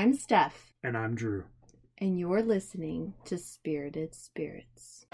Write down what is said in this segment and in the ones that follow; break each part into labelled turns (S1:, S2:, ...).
S1: I'm Steph,
S2: And I'm Drew.
S1: and you're listening to Spirited Spirits.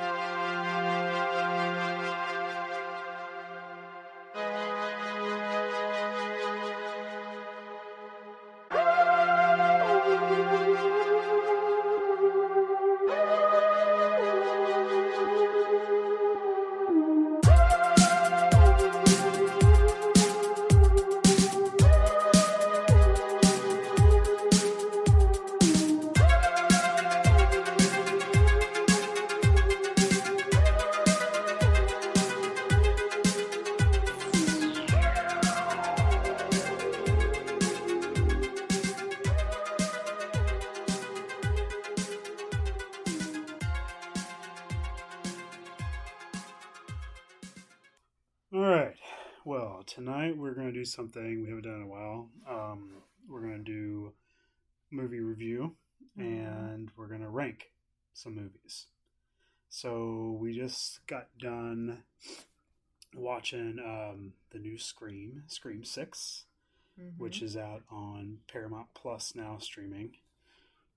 S2: So we just got done watching um, the new Scream, Scream 6, which is out on Paramount Plus now streaming.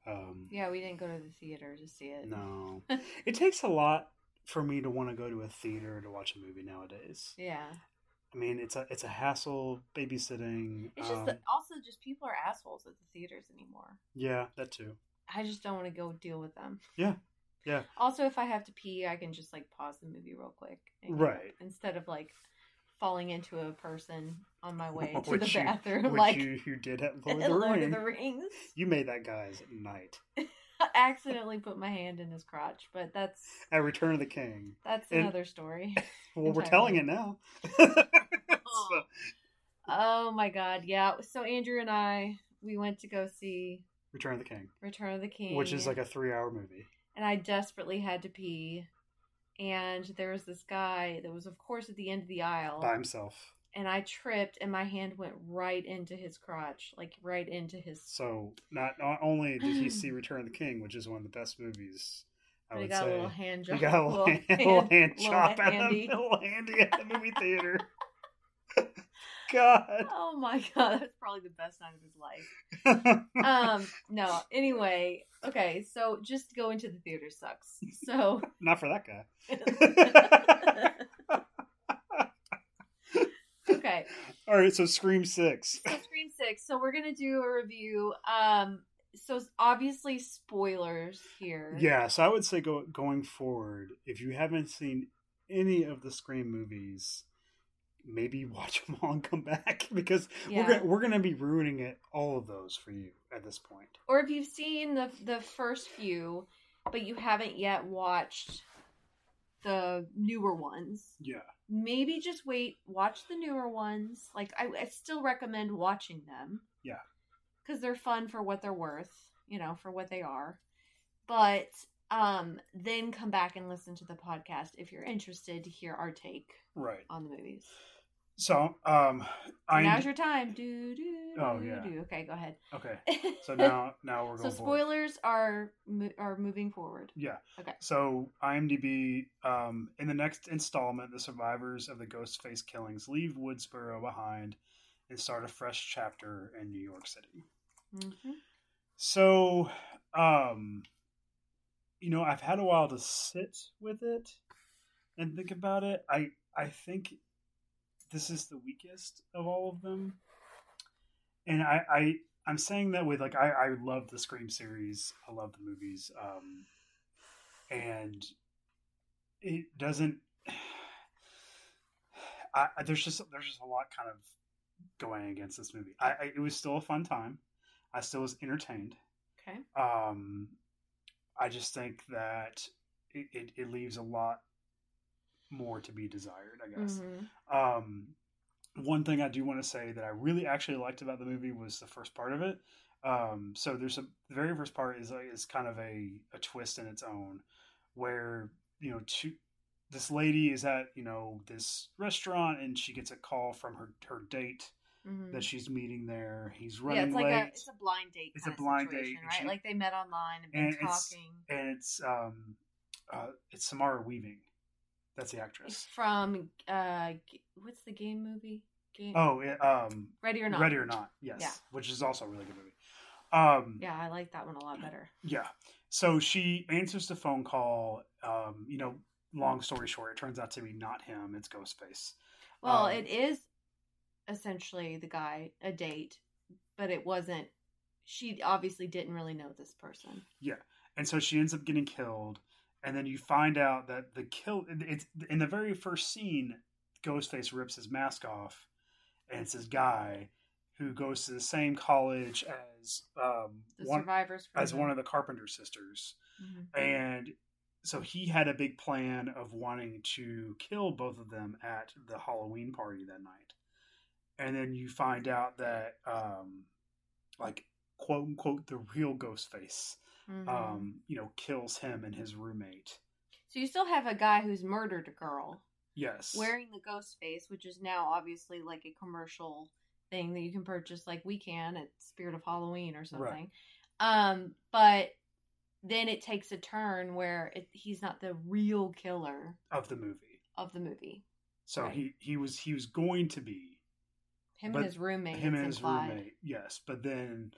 S2: Um,
S1: yeah, we didn't go to the theater to see it.
S2: No. it takes a lot for me to want to go to a theater to watch a movie nowadays.
S1: Yeah,
S2: I mean, it's a it's a hassle babysitting.
S1: it's just
S2: um,
S1: also just people are assholes at the theaters anymore.
S2: yeah, that too.
S1: I just don't want to go deal with them.
S2: Yeah, yeah.
S1: Also, if I have to pee, I can just like pause the movie real quick.
S2: Right.
S1: Instead of like falling into a person on my way to the
S2: Which you-
S1: bathroom,
S2: Which
S1: like
S2: you, you did at Lord, of the,
S1: Lord of the Rings.
S2: You made that guy's night
S1: I accidentally put my hand in his crotch, but that's
S2: at Return of the King.
S1: that's
S2: And-
S1: another story.
S2: Well, we're telling it now. So,
S1: Oh my god, yeah. So Andrew and I, we went to go see
S2: Return of the King,
S1: Return of the King,
S2: which is like a three-hour movie.
S1: And I desperately had to pee. And there was this guy that was, of course, at the end of the aisle,
S2: by himself.
S1: and I tripped, and my hand went right into his crotch, like right into his.
S2: So not not only did he see Return of the King, which is one of the best movies, I
S1: But he
S2: would
S1: got
S2: say.
S1: a little hand
S2: He
S1: job.
S2: got a little, hand, little hand
S1: little
S2: chop at
S1: handy.
S2: the, little handy at the movie theater. God.
S1: Oh my god, that's probably the best night of his life. um no anyway okay so just going to the theater sucks so
S2: Not for that guy.
S1: okay
S2: All right, so Scream Six.
S1: so Scream six so we're gonna do a review um so obviously spoilers here
S2: Yeah, so I would say go, going forward, if you haven't seen any of the Scream movies, maybe watch them all and come back because
S1: Yeah.
S2: we're gonna, we're gonna be ruining it all of those for you at this point.
S1: or if you've seen the the first few but you haven't yet watched the newer ones
S2: Yeah,
S1: maybe just wait watch the newer ones like i, I still recommend watching them
S2: Yeah.
S1: because they're fun for what they're worth you know for what they are but um then come back and listen to the podcast if you're interested to hear our take
S2: right.
S1: on the movies
S2: So, um, I
S1: now's your time do do
S2: Oh,
S1: do,
S2: yeah.
S1: do. okay go ahead
S2: okay. So now now we're
S1: so
S2: going. forward.
S1: spoilers are mo- are moving forward
S2: Yeah.
S1: Okay.
S2: So IMDb, um, in the next installment, the survivors of the Ghostface killings leave Woodsboro behind and start a fresh chapter in New York City.
S1: hmm
S2: So, um, you know, I've had a while to sit with it and think about it. I I think this is the weakest of all of them, and I I I'm saying that with like I I love the Scream series. I love the movies, um, and it doesn't. I, there's just there's just a lot kind of going against this movie. I, I it was still a fun time. I still was entertained.
S1: okay
S2: Um, I just think that it, it, it leaves a lot more to be desired. I guess.
S1: hmm
S2: Um, one thing I do want to say that I really actually liked about the movie was the first part of it. Um, so there's a the very first part is is kind of a, a twist in its own, where you know two, this lady is at you know this restaurant and she gets a call from her her date
S1: hmm
S2: that she's meeting there. He's running yeah
S1: it's like
S2: late.
S1: a it's a blind date
S2: It's a blind date,
S1: right
S2: she-
S1: like they met online and been
S2: and it's-
S1: talking
S2: and it's um uh it's Samara Weaving. That's the
S1: It's
S2: actress.
S1: from uh, what's the game movie? Game
S2: Oh, it, um,
S1: Ready or Not.
S2: Ready or Not, yes,
S1: Yeah.
S2: which is also a really good movie. Um,
S1: Yeah, I like that one a lot better.
S2: Yeah. So she answers the phone call. Um, you know, long story short, it turns out to be not him. It's Ghostface.
S1: Well,
S2: Um,
S1: it is essentially the guy, a date, but it wasn't. She obviously didn't really know this person.
S2: Yeah, and so she ends up getting killed and then you find out that the kill it's in the very first scene ghostface rips his mask off and it's this guy who goes to the same college as um,
S1: The
S2: one
S1: survivors.
S2: as one of the carpenter sisters
S1: Mhm.
S2: and so he had a big plan of wanting to kill both of them at the halloween party that night and then you find out that um, like quote unquote the real ghostface
S1: Mhm.
S2: um, you know, kills him and his roommate.
S1: so you still have a guy who's murdered a girl
S2: Yes.
S1: wearing the ghost face, which is now obviously like a commercial thing that you can purchase like we can at Spirit of Halloween or something. Um, but then it takes a turn where it, he's not the real killer
S2: of the movie.
S1: of the movie.
S2: So
S1: Right.
S2: he he was he was going to be
S1: Him
S2: But
S1: and his roommate.
S2: him and his roommate. Yes, but then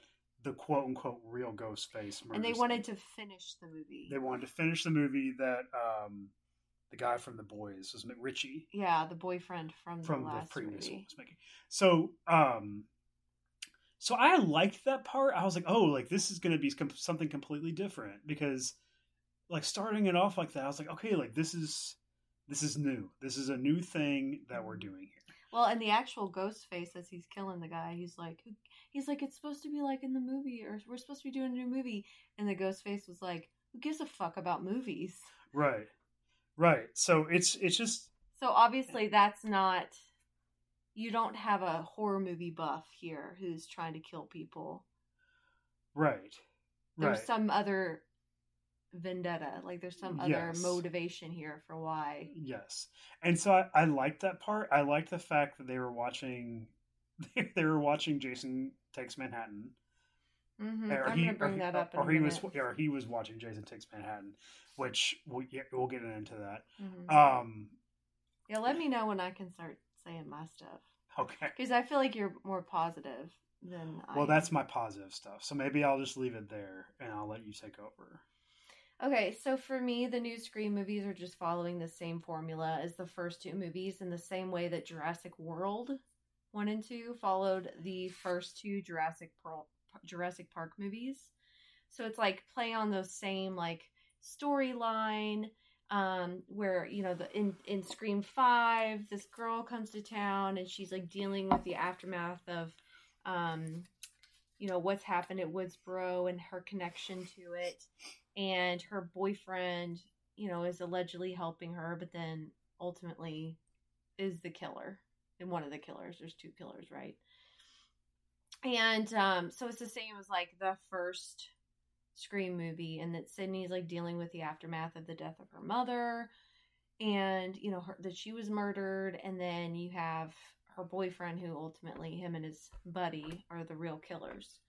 S2: the quote unquote real ghost face
S1: And they wanted to finish the movie.
S2: they wanted to finish the movie that um the guy from the boys was McRitchie
S1: yeah, the boyfriend from,
S2: from
S1: the
S2: the previous one
S1: movie.
S2: was making. So um so I liked that part. I was like, oh, like this is going to be something completely different because like starting it off like that, I was like, okay, like this is this is new. This is a new thing that we're doing here.
S1: Well, and the actual ghost face as he's killing the guy, he's like, he's like, it's supposed to be like in the movie, or we're supposed to be doing a new movie. And the ghost face was like, who gives a fuck about movies?
S2: Right. Right. So it's it's just
S1: So obviously, that's not. You don't have a horror movie buff here who's trying to kill people.
S2: right.
S1: There's
S2: right.
S1: some other vendetta, like there's some other
S2: Yes.
S1: motivation here for why.
S2: Yes. And so I, I liked that part. I liked the fact that they were watching they were watching Jason Takes Manhattan.
S1: hmm
S2: Or
S1: I'm
S2: he,
S1: gonna bring
S2: or he,
S1: that up.
S2: Or he was or he was watching Jason Takes Manhattan, which we, yeah, we'll get into that.
S1: Mhm.
S2: Um
S1: yeah, let me know when I can start saying my stuff
S2: okay.
S1: because I feel like you're more positive than I.
S2: Well,
S1: am.
S2: that's my positive stuff. So maybe I'll just leave it there and I'll let you take over.
S1: Okay, so for me, the new Scream movies are just following the same formula as the first two movies in the same way that Jurassic World 1 and 2 followed the first two Jurassic Jurassic Park movies. So it's like play on those same like storyline um where you know the in in Scream 5 this girl comes to town and she's like dealing with the aftermath of um you know what's happened at Woodsboro and her connection to it and her boyfriend, you know, is allegedly helping her, but then ultimately is the killer and one of the killers. There's two killers, right? And um, so it's the same as like the first Scream movie, and that Sidney's like dealing with the aftermath of the death of her mother, and you know her, that she was murdered, and then you have her boyfriend, who ultimately him and his buddy are the real killers.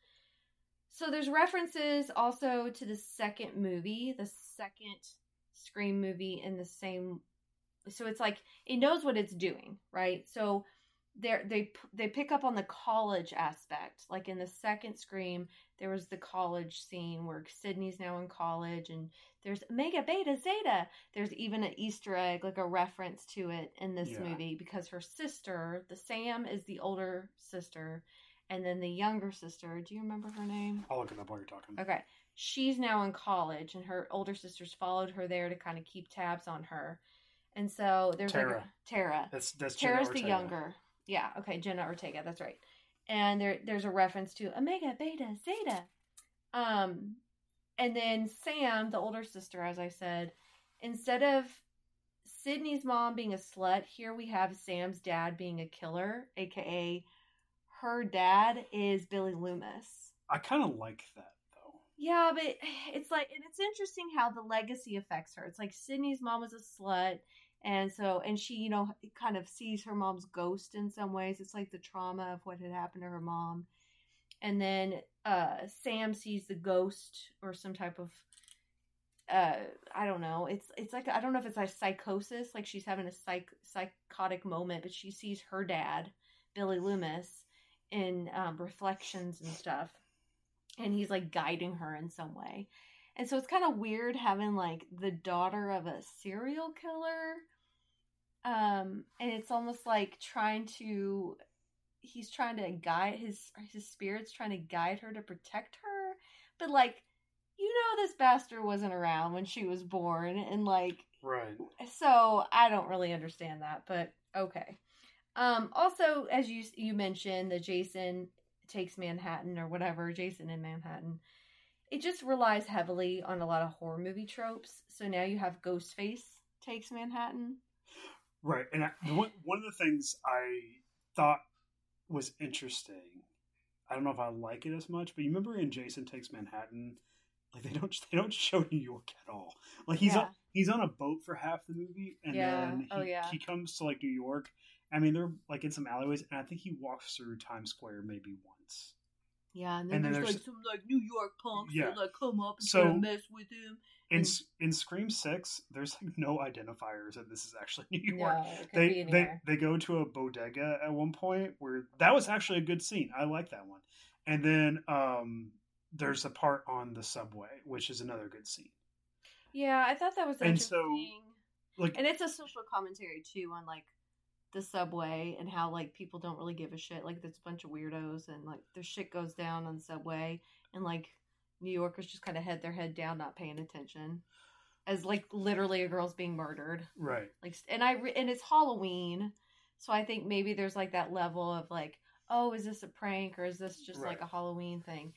S1: So there's references also to the second movie, the second Scream movie in the same so it's like it knows what it's doing, right? So they they they pick up on the college aspect. Like in the second Scream, there was the college scene where Sidney's now in college and there's Omega Beta Zeta. There's even an Easter egg, like a reference to it in this
S2: Yeah.
S1: movie because her sister, the Sam is the older sister, and then the younger sister, do you remember her name?
S2: I'll look it up while you're talking.
S1: Okay. She's now in college, and her older sisters followed her there to kind of keep tabs on her. And so there's like
S2: Tara.
S1: a, Tara.
S2: That's that's
S1: Tara's the younger. Yeah. Okay. Jenna Ortega. That's right. And there there's a reference to Omega, Beta, Zeta. Um, and then Sam, the older sister, as I said, instead of Sidney's mom being a slut, here we have Sam's dad being a killer, aka her dad is Billy Loomis.
S2: I kind of like that though.
S1: Yeah, but it's like, and it's interesting how the legacy affects her. It's like Sidney's mom was a slut, and so, and she, you know, kind of sees her mom's ghost in some ways. It's like the trauma of what had happened to her mom. And then uh Sam sees the ghost or some type of uh I don't know. It's it's like I don't know if it's like psychosis, like she's having a psych psychotic moment, but she sees her dad, Billy Loomis, in um, reflections and stuff. and he's like guiding her in some way. And so it's kind of weird having like the daughter of a serial killer. Um, and it's almost like trying to he's trying to guide his his spirit's trying to guide her to protect her. But like you know this bastard wasn't around when she was born and like
S2: Right.
S1: so I don't really understand that, but okay. Um, also, as you you mentioned, the Jason takes Manhattan or whatever, Jason in Manhattan. It just relies heavily on a lot of horror movie tropes. So now you have Ghostface takes Manhattan.
S2: Right. And I, one, one of the things I thought was interesting, I don't know if I like it as much, but you remember in Jason Takes Manhattan, like they don't they don't show New York at all. Like he's
S1: Yeah.
S2: on, he's on a boat for half the movie, and
S1: Yeah.
S2: then he,
S1: Oh, yeah.
S2: he comes to like New York. I mean, they're like in some alleyways, and I think he walks through Times Square maybe once.
S1: Yeah, and
S2: And
S1: then,
S2: then
S1: there's,
S2: there's-
S1: like some like New York punks
S2: Yeah.
S1: that like come up and
S2: So-
S1: try to mess with him.
S2: In
S1: And-
S2: in Scream Six, there's like no identifiers that this is actually New York.
S1: No, it could be
S2: they they they go to a bodega at one point where that was actually a good scene. I like that one. And then um there's a part on the subway, which is another good scene.
S1: Yeah, I thought that was
S2: And so,
S1: interesting.
S2: Like
S1: and it's a social commentary too on like the subway and how like people don't really give a shit like there's a bunch of weirdos and like their shit goes down on the subway and like new yorkers just kind of head their head down not paying attention as like literally a girl's being murdered.
S2: Right.
S1: like and i and it's halloween so i think maybe there's like that level of like oh is this a prank or is this just like a halloween thing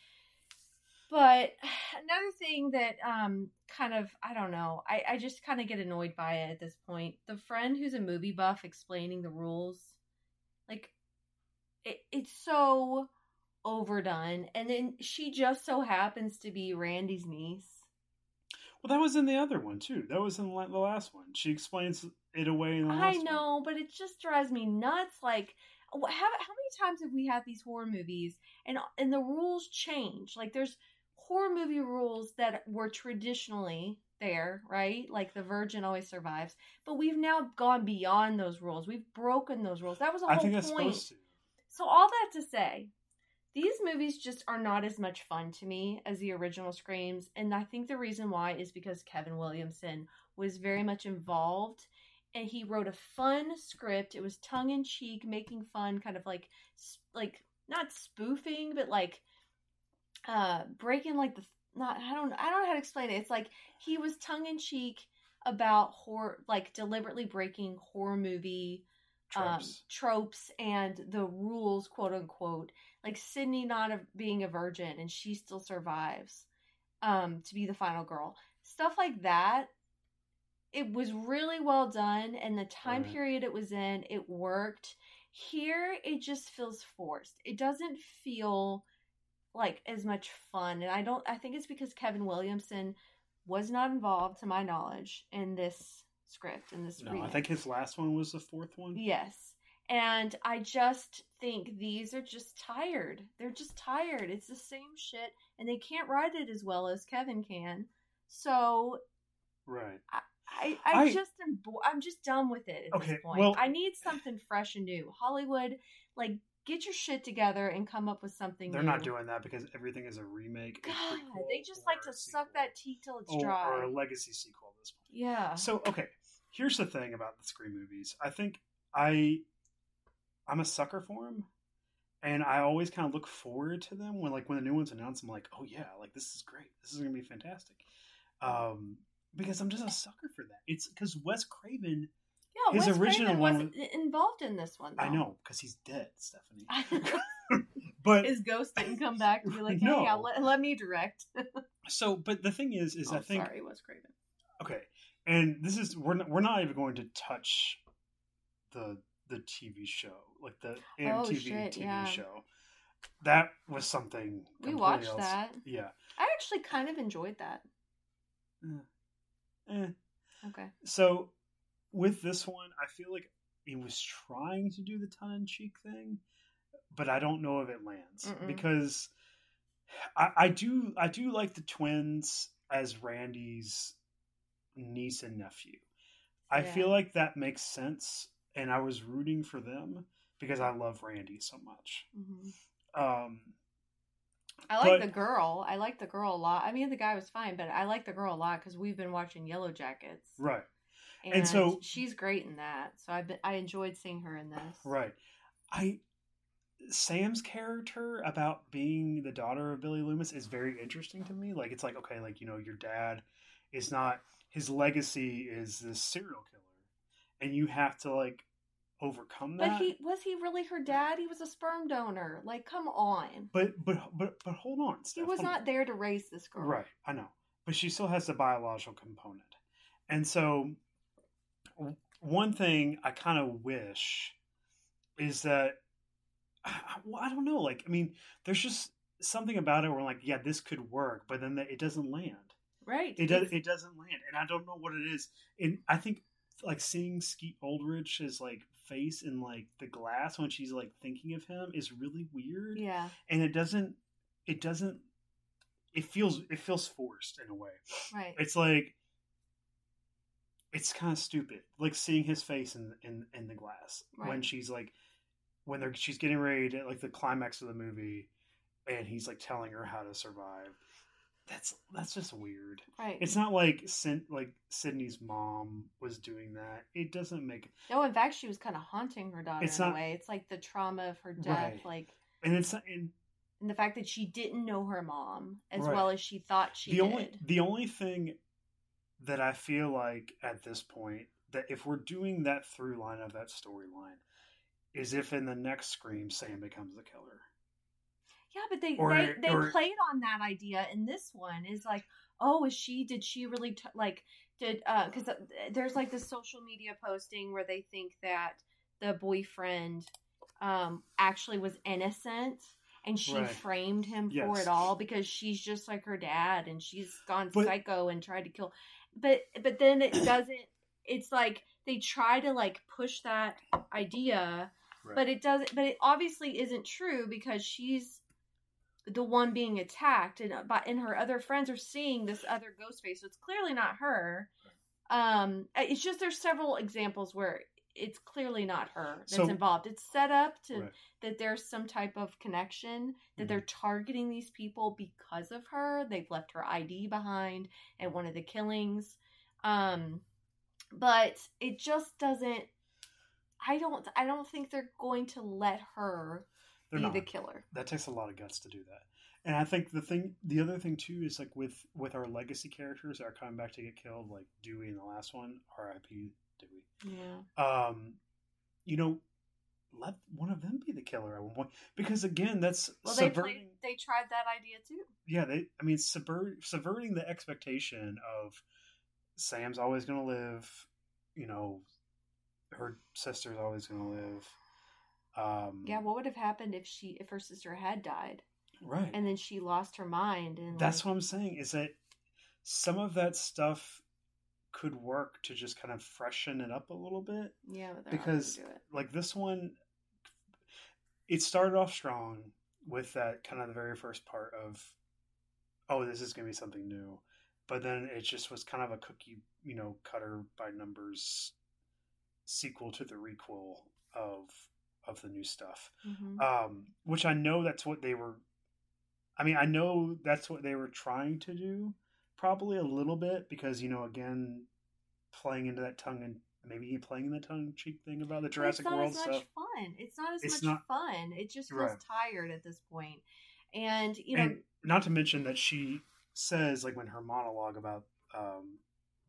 S1: but another thing that um kind of i don't know i, I just kind of get annoyed by it at this point the friend who's a movie buff explaining the rules like it, it's so overdone and then she just so happens to be randy's niece
S2: Well, that was in the other one too. That was in the last one. She explains it away in the
S1: I
S2: last one.
S1: know, but it just drives me nuts. Like, how how many times have we had these horror movies and and the rules change? Like, there's horror movie rules that were traditionally there, right? Like the virgin always survives, but we've now gone beyond those rules. We've broken those rules. That was the
S2: I
S1: whole
S2: think that's
S1: point.
S2: supposed to.
S1: So all that to say, these movies just are not as much fun to me as the original Screams, and I think the reason why is because Kevin Williamson was very much involved and he wrote a fun script. It was tongue in cheek, making fun, kind of like like not spoofing, but like uh breaking like the not I don't I don't know how to explain it. It's like he was tongue in cheek about horror like deliberately breaking horror movie um,
S2: Tropes.
S1: tropes and the rules, quote unquote. Like Sidney not a, being a virgin and she still survives um, to be the final girl. Stuff like that. It was really well done, and the time
S2: Right.
S1: period it was in, it worked. Here, it just feels forced. It doesn't feel like as much fun, and I don't. I think it's because Kevin Williamson was not involved, to my knowledge, in this script in this
S2: no, I think his last one was the fourth one.
S1: Yes. And I just think these are just tired. They're just tired. It's the same shit, and they can't write it as well as Kevin can. So
S2: Right.
S1: I, I,
S2: I-
S1: just am. Bo- I'm just done with it at
S2: Okay,
S1: this point.
S2: well-
S1: I need something fresh and new. Hollywood, like, get your shit together and come up with something.
S2: They're
S1: new.
S2: not doing that because everything is a remake.
S1: God,
S2: prequel,
S1: they just like to
S2: a
S1: suck that tea till it's
S2: or,
S1: dry.
S2: or a legacy sequel at this point.
S1: yeah.
S2: So okay, here's the thing about the Scream movies. I think I I'm a sucker for them, and I always kind of look forward to them when like when the new ones announce. I'm like, oh yeah, like this is great. This is gonna be fantastic. Um, because I'm just a sucker for that. It's because Wes Craven. His
S1: Wes
S2: original
S1: Craven
S2: one
S1: wasn't involved in this one. Though.
S2: I know because he's dead, Stephanie. But
S1: his ghost didn't come back and be like, "Hey,
S2: No.
S1: Let, let me direct."
S2: so, but the thing is, is
S1: oh,
S2: I think
S1: sorry, Wes Craven.
S2: okay and this is we're not, we're not even going to touch the the tv show like the
S1: Oh,
S2: mtv
S1: shit,
S2: tv
S1: yeah.
S2: show that was something
S1: We watched
S2: else.
S1: that.
S2: yeah
S1: I actually kind of enjoyed that.
S2: Eh.
S1: Okay.
S2: so with this one i feel like it was trying to do the tongue-in-cheek thing but i don't know if it lands
S1: Mm-mm.
S2: because I, I do i do like the twins as randy's niece and nephew i
S1: Yeah.
S2: feel like that makes sense and i was rooting for them because i love randy so much
S1: hmm
S2: um
S1: I like
S2: But-
S1: the girl. I like the girl a lot. I mean, the guy was fine, but I like the girl a lot because we've been watching Yellowjackets,
S2: right,
S1: and,
S2: And so-
S1: she's great in that. So I been I enjoyed seeing her in this.
S2: right. I Sam's character about being the daughter of Billy Loomis is very interesting to me. Like it's like okay, like you know, your dad is not his legacy is this serial killer, and you have to like overcome that.
S1: But he was he really her dad? He was a sperm donor. Like, come on.
S2: but but but but hold on,
S1: He was
S2: hold on.
S1: not there to raise this girl.
S2: Right, I know, but she still has the biological component, and so one thing I kind of wish is that I, well, I don't know. Like, I mean, there's just something about it where I'm like, yeah, this could work, but then it doesn't land.
S1: Right.
S2: It does. It doesn't land, and I don't know what it is. And I think like seeing Skeet Ulrich's like face in like the glass when she's like thinking of him is really weird
S1: yeah.
S2: and it doesn't it doesn't it feels it feels forced in a way
S1: Right.
S2: it's like it's kind of stupid like seeing his face in in, in the glass when she's like when they're she's getting ready to like the climax of the movie and he's like telling her how to survive that's that's just weird
S1: Right.
S2: it's not like Sid, like sidney's mom was doing that it doesn't make
S1: no, in fact, she was kind of haunting her daughter
S2: It's
S1: in
S2: not-
S1: a way. It's like the trauma of her death,
S2: Right.
S1: like
S2: and it's not and
S1: and the fact that she didn't know her mom as
S2: Right.
S1: well as she thought she
S2: the
S1: did.
S2: only the only thing that I feel like at this point that if we're doing that through line of that storyline is if in the next Scream Sam becomes the killer.
S1: Yeah, but they
S2: Or-
S1: they, they
S2: or-
S1: played on that idea in this one. Is like, oh, is she? Did she really t- like? Did uh? Because there's like this social media posting where they think that the boyfriend um actually was innocent and she
S2: Right.
S1: framed him for it all because she's just like her dad and she's gone
S2: But-
S1: psycho and tried to kill. But but then it doesn't. It's like they try to like push that idea
S2: Right.
S1: but it doesn't but it obviously isn't true because she's the one being attacked and uh, but and her other friends are seeing this other ghost face so it's clearly not her um it's just there's several examples where it's clearly not her that's
S2: So-
S1: involved it's set up to
S2: Right.
S1: that there's some type of connection that
S2: Mhm.
S1: they're targeting these people because of her they've left her id behind at one of the killings um but it just doesn't i don't i don't think they're going to let her
S2: They're
S1: be
S2: not.
S1: the killer
S2: that takes a lot of guts to do that. And I think the thing, the other thing too, is like with with our legacy characters that are coming back to get killed, like Dewey in the last one, R.I.P. Dewey.
S1: yeah
S2: Um, you know, let one of them be the killer at one point because again, that's
S1: well they
S2: subverting.
S1: played, they tried that idea too
S2: yeah, they. I mean, subvert, subverting the expectation of Sam's always going to live. You know, her sister's always going to live. Um,
S1: yeah what would have happened if she if her sister had died
S2: right.
S1: and then she lost her mind and
S2: That's
S1: like,
S2: what I'm saying. Is that some of that stuff could work to just kind of freshen it up a little bit.
S1: yeah but they're not
S2: because- Like this one, it started off strong with that kind of the very first part of, oh, this is going to be something new. But then it just was kind of a cookie, you know, cutter by numbers sequel to the requel of of the new stuff.
S1: Mhm.
S2: Um, which I know that's what they were. I mean, I know that's what they were trying to do, probably a little bit because you know, again, playing into that tongue and maybe playing in the tongue cheek thing about the Jurassic
S1: it's not
S2: World
S1: as much
S2: stuff.
S1: fun it's not as
S2: It's
S1: much
S2: not-
S1: fun it just feels
S2: Right.
S1: tired at this point. and you know
S2: and not to mention that she says, like, when her monologue about um,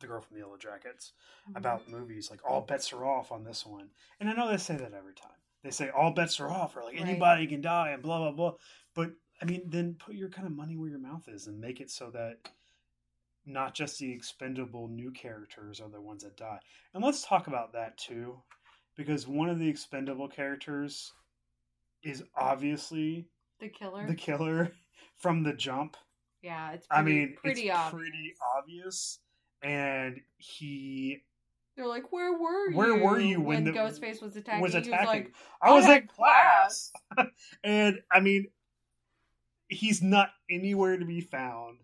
S2: the girl from the Yellowjackets
S1: mhm.
S2: about movies, like all bets are off on this one. And I know they say that every time. They say all bets are off, or like
S1: Right.
S2: anybody can die, and blah blah blah. But I mean, then put your kind of money where your mouth is, and make it so that not just the expendable new characters are the ones that die. And let's talk about that too, because one of the expendable characters is obviously
S1: the killer
S2: the killer from the jump.
S1: yeah it's
S2: I mean,
S1: pretty
S2: it's
S1: obvious
S2: pretty obvious, and he
S1: they're like where were you
S2: Where were you when the-
S1: ghostface was attacking
S2: was
S1: He was
S2: attacking.
S1: like
S2: I was in
S1: had
S2: class. and I mean, he's not anywhere to be found.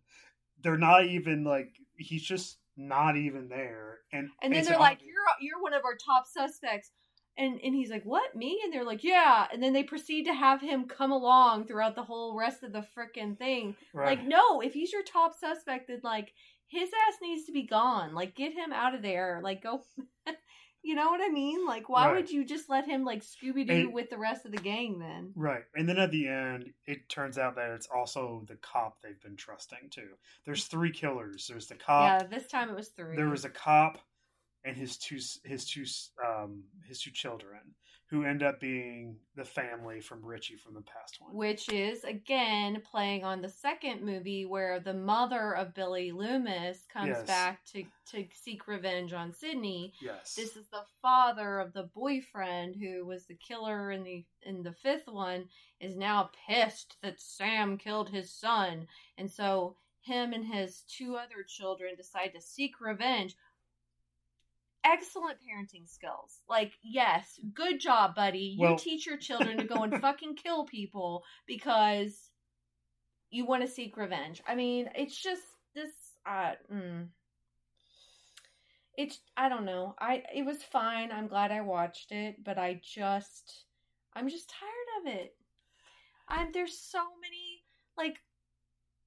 S2: They're not even like he's just not even there. And
S1: And then they're like, "You're you're one of our top suspects." And and he's like, "What? Me?" And they're like, "Yeah." And then they proceed to have him come along throughout the whole rest of the freaking thing.
S2: Right.
S1: Like, no, if he's your top suspect, then like his ass needs to be gone. Like, get him out of there. Like, go. you know what I mean? Like, why
S2: Right.
S1: would you just let him like Scooby Doo with the rest of the gang then?
S2: Right. And then at the end, it turns out that it's also the cop they've been trusting too. There's three killers. There's the cop.
S1: yeah, this time it was three.
S2: There was a cop and his two his two um his two children who end up being the family from Richie from the past one.
S1: which is again playing on the second movie where the mother of Billy Loomis comes
S2: Yes.
S1: back to to seek revenge on Sidney.
S2: yes.
S1: This is the father of the boyfriend who was the killer in the in the fifth one is now pissed that Sam killed his son. And so him and his two other children decide to seek revenge. Excellent parenting skills. Like, yes, good job, buddy. You
S2: Well-
S1: teach your children to go and fucking kill people because you want to seek revenge. I mean, it's just this uh mm. it's I don't know. I it was fine. I'm glad I watched it, but I just I'm just tired of it. I'm there's so many like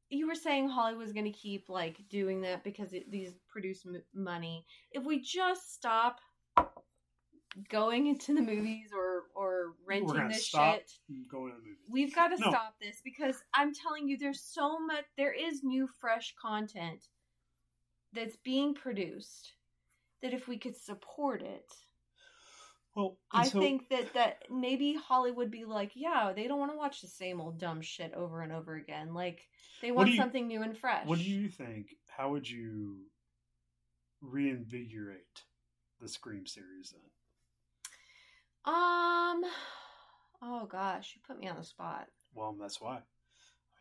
S1: you were saying Hollywood's going to keep like doing that because it, these produce m- money. If we just stop going into the movies or or renting this
S2: stop
S1: shit,
S2: going to the movie.
S1: we've got to
S2: No.
S1: stop this because I'm telling you, there's so much. There is new, fresh content that's being produced. That if we could support it,
S2: Well,
S1: I
S2: so-
S1: think that that maybe Hollywood be like, yeah, they don't want to watch the same old dumb shit over and over again. Like they want
S2: you-
S1: something new and fresh.
S2: What do you think? How would you reinvigorate the Scream series then?
S1: Um. Oh gosh, you put me on the spot.
S2: Well, that's why.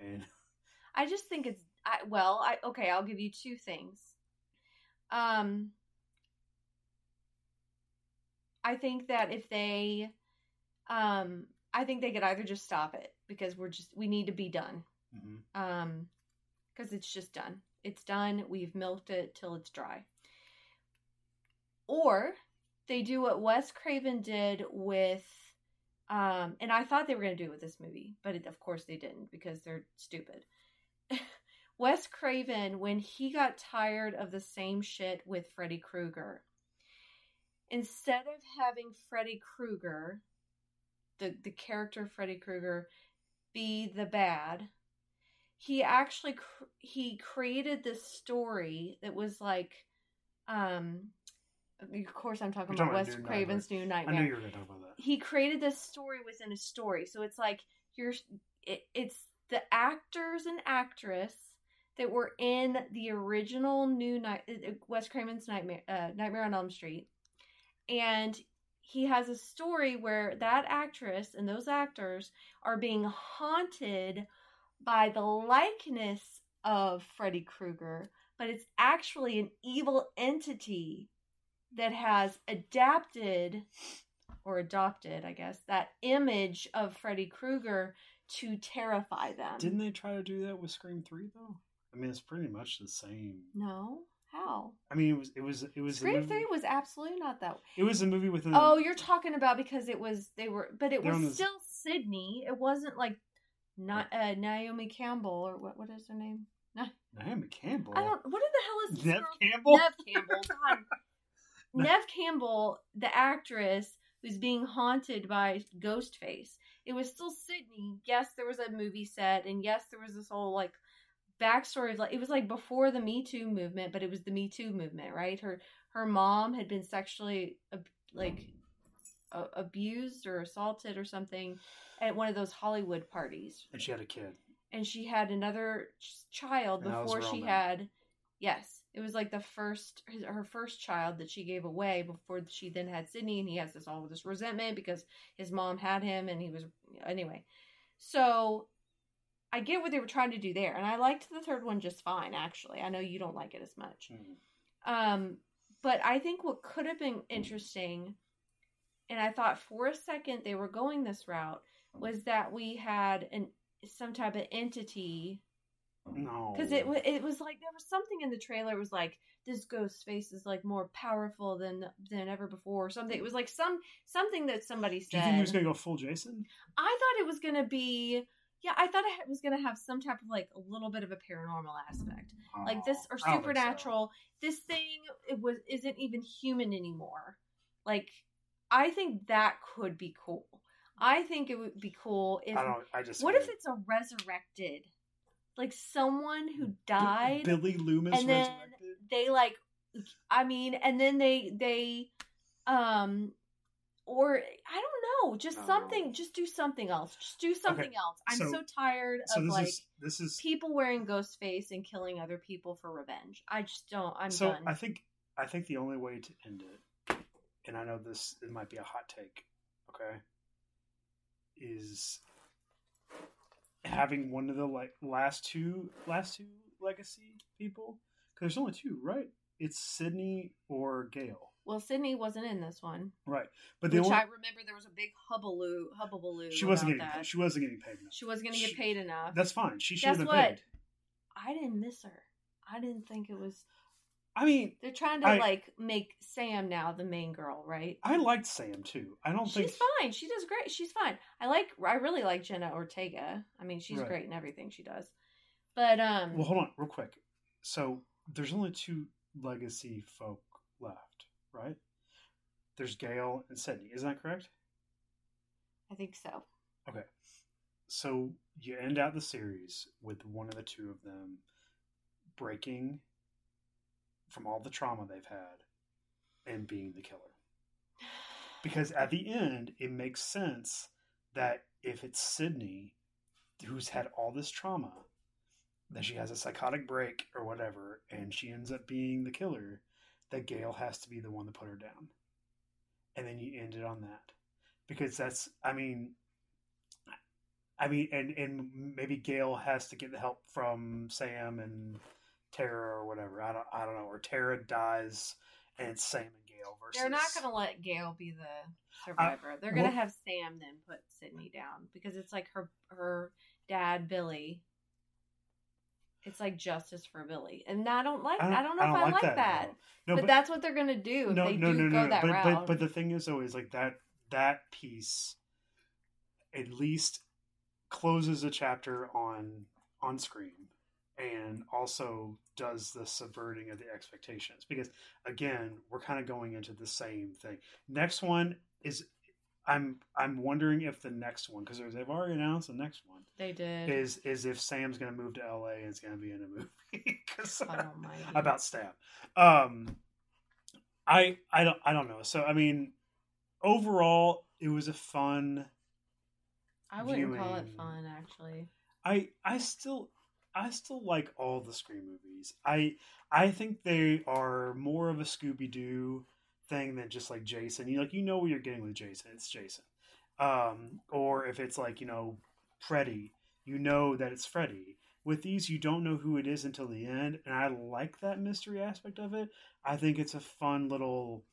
S2: I mean,
S1: I just think it's I, well. I okay. I'll give you two things. Um, I think that if they, um, I think they could either just stop it because we're just we need to be done.
S2: mhm.
S1: Um, because it's just done. It's done. We've milked it till it's dry. Or they do what Wes Craven did with, um, and I thought they were going to do it with this movie, but it, of course they didn't because they're stupid. Wes Craven, when he got tired of the same shit with Freddy Krueger, instead of having Freddy Krueger, the the character Freddy Krueger, be the bad, he actually cr- he created this story that was like, um, of course I'm talking about Wes
S2: about New
S1: Craven's New Nightmare.
S2: I knew you were going to talk about that.
S1: he created this story within a story. So it's like you're it, it's the actors and actress that were in the original new night uh, Wes Craven's Nightmare uh, Nightmare on Elm Street, and he has a story where that actress and those actors are being haunted by the likeness of Freddy Krueger, but it's actually an evil entity that has adapted or adopted, I guess, that image of Freddy Krueger to terrify them.
S2: Didn't they try to do that with Scream Three though? I mean, it's pretty much the same.
S1: No, how?
S2: I mean, it was it was it was
S1: Scream Three was absolutely not that.
S2: It was a movie with.
S1: Oh, you're talking about because it was they were, but it was
S2: the-
S1: still Sidney. It wasn't like not uh, Naomi Campbell or what? What is her name?
S2: Naomi Campbell.
S1: I don't. What the hell is
S2: Neve
S1: girl-
S2: Campbell.
S1: Neve Campbell. God. Neve Campbell, the actress who's being haunted by Ghostface. It was still Sidney. Yes, there was a movie set, and yes, there was this whole like backstory of like it was like before the Me Too movement, but it was the Me Too movement, right? Her her mom had been sexually like abused or assaulted or something at one of those Hollywood parties,
S2: and she had a kid.
S1: and she had another child
S2: And
S1: before she
S2: Roman.
S1: had yes it was like the first his, her first child that she gave away before she then had sidney and he has this all this resentment because his mom had him and he was anyway so i get what they were trying to do there and i liked the third one just fine actually i know you don't like it as much
S2: Mhm.
S1: um, but I think what could have been interesting, and I thought for a second they were going this route, was that we had an some type of entity
S2: No,
S1: because it it was like there was something in the trailer. It was like this ghost face is like more powerful than than ever before. Or something. It was like some something that somebody
S2: Do you think he was gonna go full Jason?
S1: I thought it was gonna be. Yeah, I thought it was gonna have some type of like a little bit of a paranormal aspect, like this
S2: Oh,
S1: or
S2: I so.
S1: supernatural. This thing it was isn't even human anymore. Like, I think that could be cool. I think it would be cool if.
S2: I don't. I just.
S1: What if it's a resurrected, like someone who died?
S2: Billy Loomis
S1: and then
S2: resurrected?
S1: they like i mean and then they they um or i don't know just
S2: No.
S1: something just do something else just do something
S2: Okay,
S1: else. I'm
S2: so-
S1: so, tired
S2: So
S1: of like
S2: is this is
S1: people wearing ghost face and killing other people for revenge. I just don't i'm
S2: so
S1: done.
S2: I think I think the only way to end it, and I know this it might be a hot take, okay, is having one of the like last two last two legacy people because there's only two, right? It's Sidney or Gail,
S1: well sidney wasn't in this one
S2: right? But the
S1: which
S2: only
S1: i remember there was a big hubbaloo hubbaloo
S2: she wasn't
S1: about
S2: getting
S1: that.
S2: she wasn't getting paid enough.
S1: she wasn't gonna get paid enough
S2: That's fine. She should have
S1: what?
S2: paid.
S1: i didn't miss her i didn't think it was
S2: I mean,
S1: they're trying to
S2: I-
S1: like make sam now the main girl right
S2: I liked Sam too. I don't think
S1: She's fine. She does great. She's fine. I like. I really like Jenna Ortega. I mean, she's
S2: Right.
S1: great in everything she does. But um,
S2: Well, hold on, real quick. So there's only two legacy folk right? There's Gail and Sidney. Isn't that correct?
S1: I think so. Okay.
S2: So you end out the series with one of the two of them breaking from all the trauma they've had and being the killer. Because at the end, it makes sense that if it's Sidney who's had all this trauma, that she has a psychotic break or whatever, and she ends up being the killer, that Gail has to be the one to put her down. And then you end it on that. Because that's, I mean, I mean, and and maybe Gail has to get the help from Sam and Tara or whatever. I don't, I don't know. Or Tara dies, and it's Sam and Gail versus.
S1: They're not going to let Gail be the survivor. They're going
S2: well-
S1: to have Sam then put Sidney down because it's like her her dad Billy. It's like justice for Billy, and I don't like. I don't, know if I like that.
S2: though. No,
S1: but, that's what they're going to do if
S2: no,
S1: they
S2: no,
S1: do
S2: no,
S1: go
S2: no,
S1: that
S2: but,
S1: route.
S2: But, but the thing is, is like that that piece at least closes a chapter on on Scream and also does the subverting of the expectations because again we're kind of going into the same thing next one is i'm i'm wondering if the next one because they've already announced the next one
S1: they did.
S2: is is if sam's going to move to la and it's going to be in a movie 'Cause-
S1: I don't
S2: about stab. Um, I I don't I don't know. So I mean, overall, it was a fun.
S1: I wouldn't call it fun, actually.
S2: I I still I still like all the Scream movies. I I think they are more of a Scooby Doo thing than just like Jason. You like you know what you're getting with Jason. It's Jason. Um, or if it's like you know Freddy, you know that it's Freddy. With these, you don't know who it is until the end, and I like that mystery aspect of it. I think it's a fun little,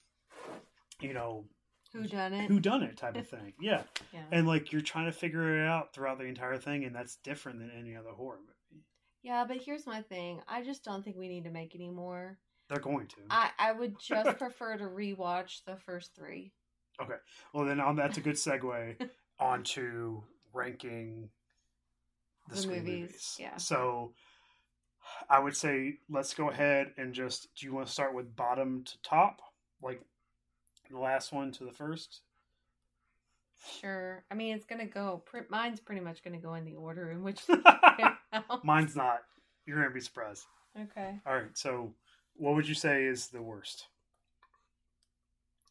S2: you know,
S1: Who done it?
S2: who done it type of thing. Yeah,
S1: yeah.
S2: and like you're trying to figure it out throughout the entire thing, and that's different than any other horror movie.
S1: yeah, but here's my thing. I just don't think we need to make any more.
S2: They're going to.
S1: I, I would just prefer to rewatch the first three. Okay.
S2: well, then um, that's a good segue onto ranking the,
S1: The movies,
S2: movies.
S1: yeah.
S2: So I would say let's go ahead and just. Do you want to start with bottom to top, like the last one to the first?
S1: Sure. I mean, it's gonna go. Pr- mine's pretty much gonna go in the order in which.
S2: Mine's not. You're gonna be surprised.
S1: okay.
S2: All right. So, what would you say is the worst?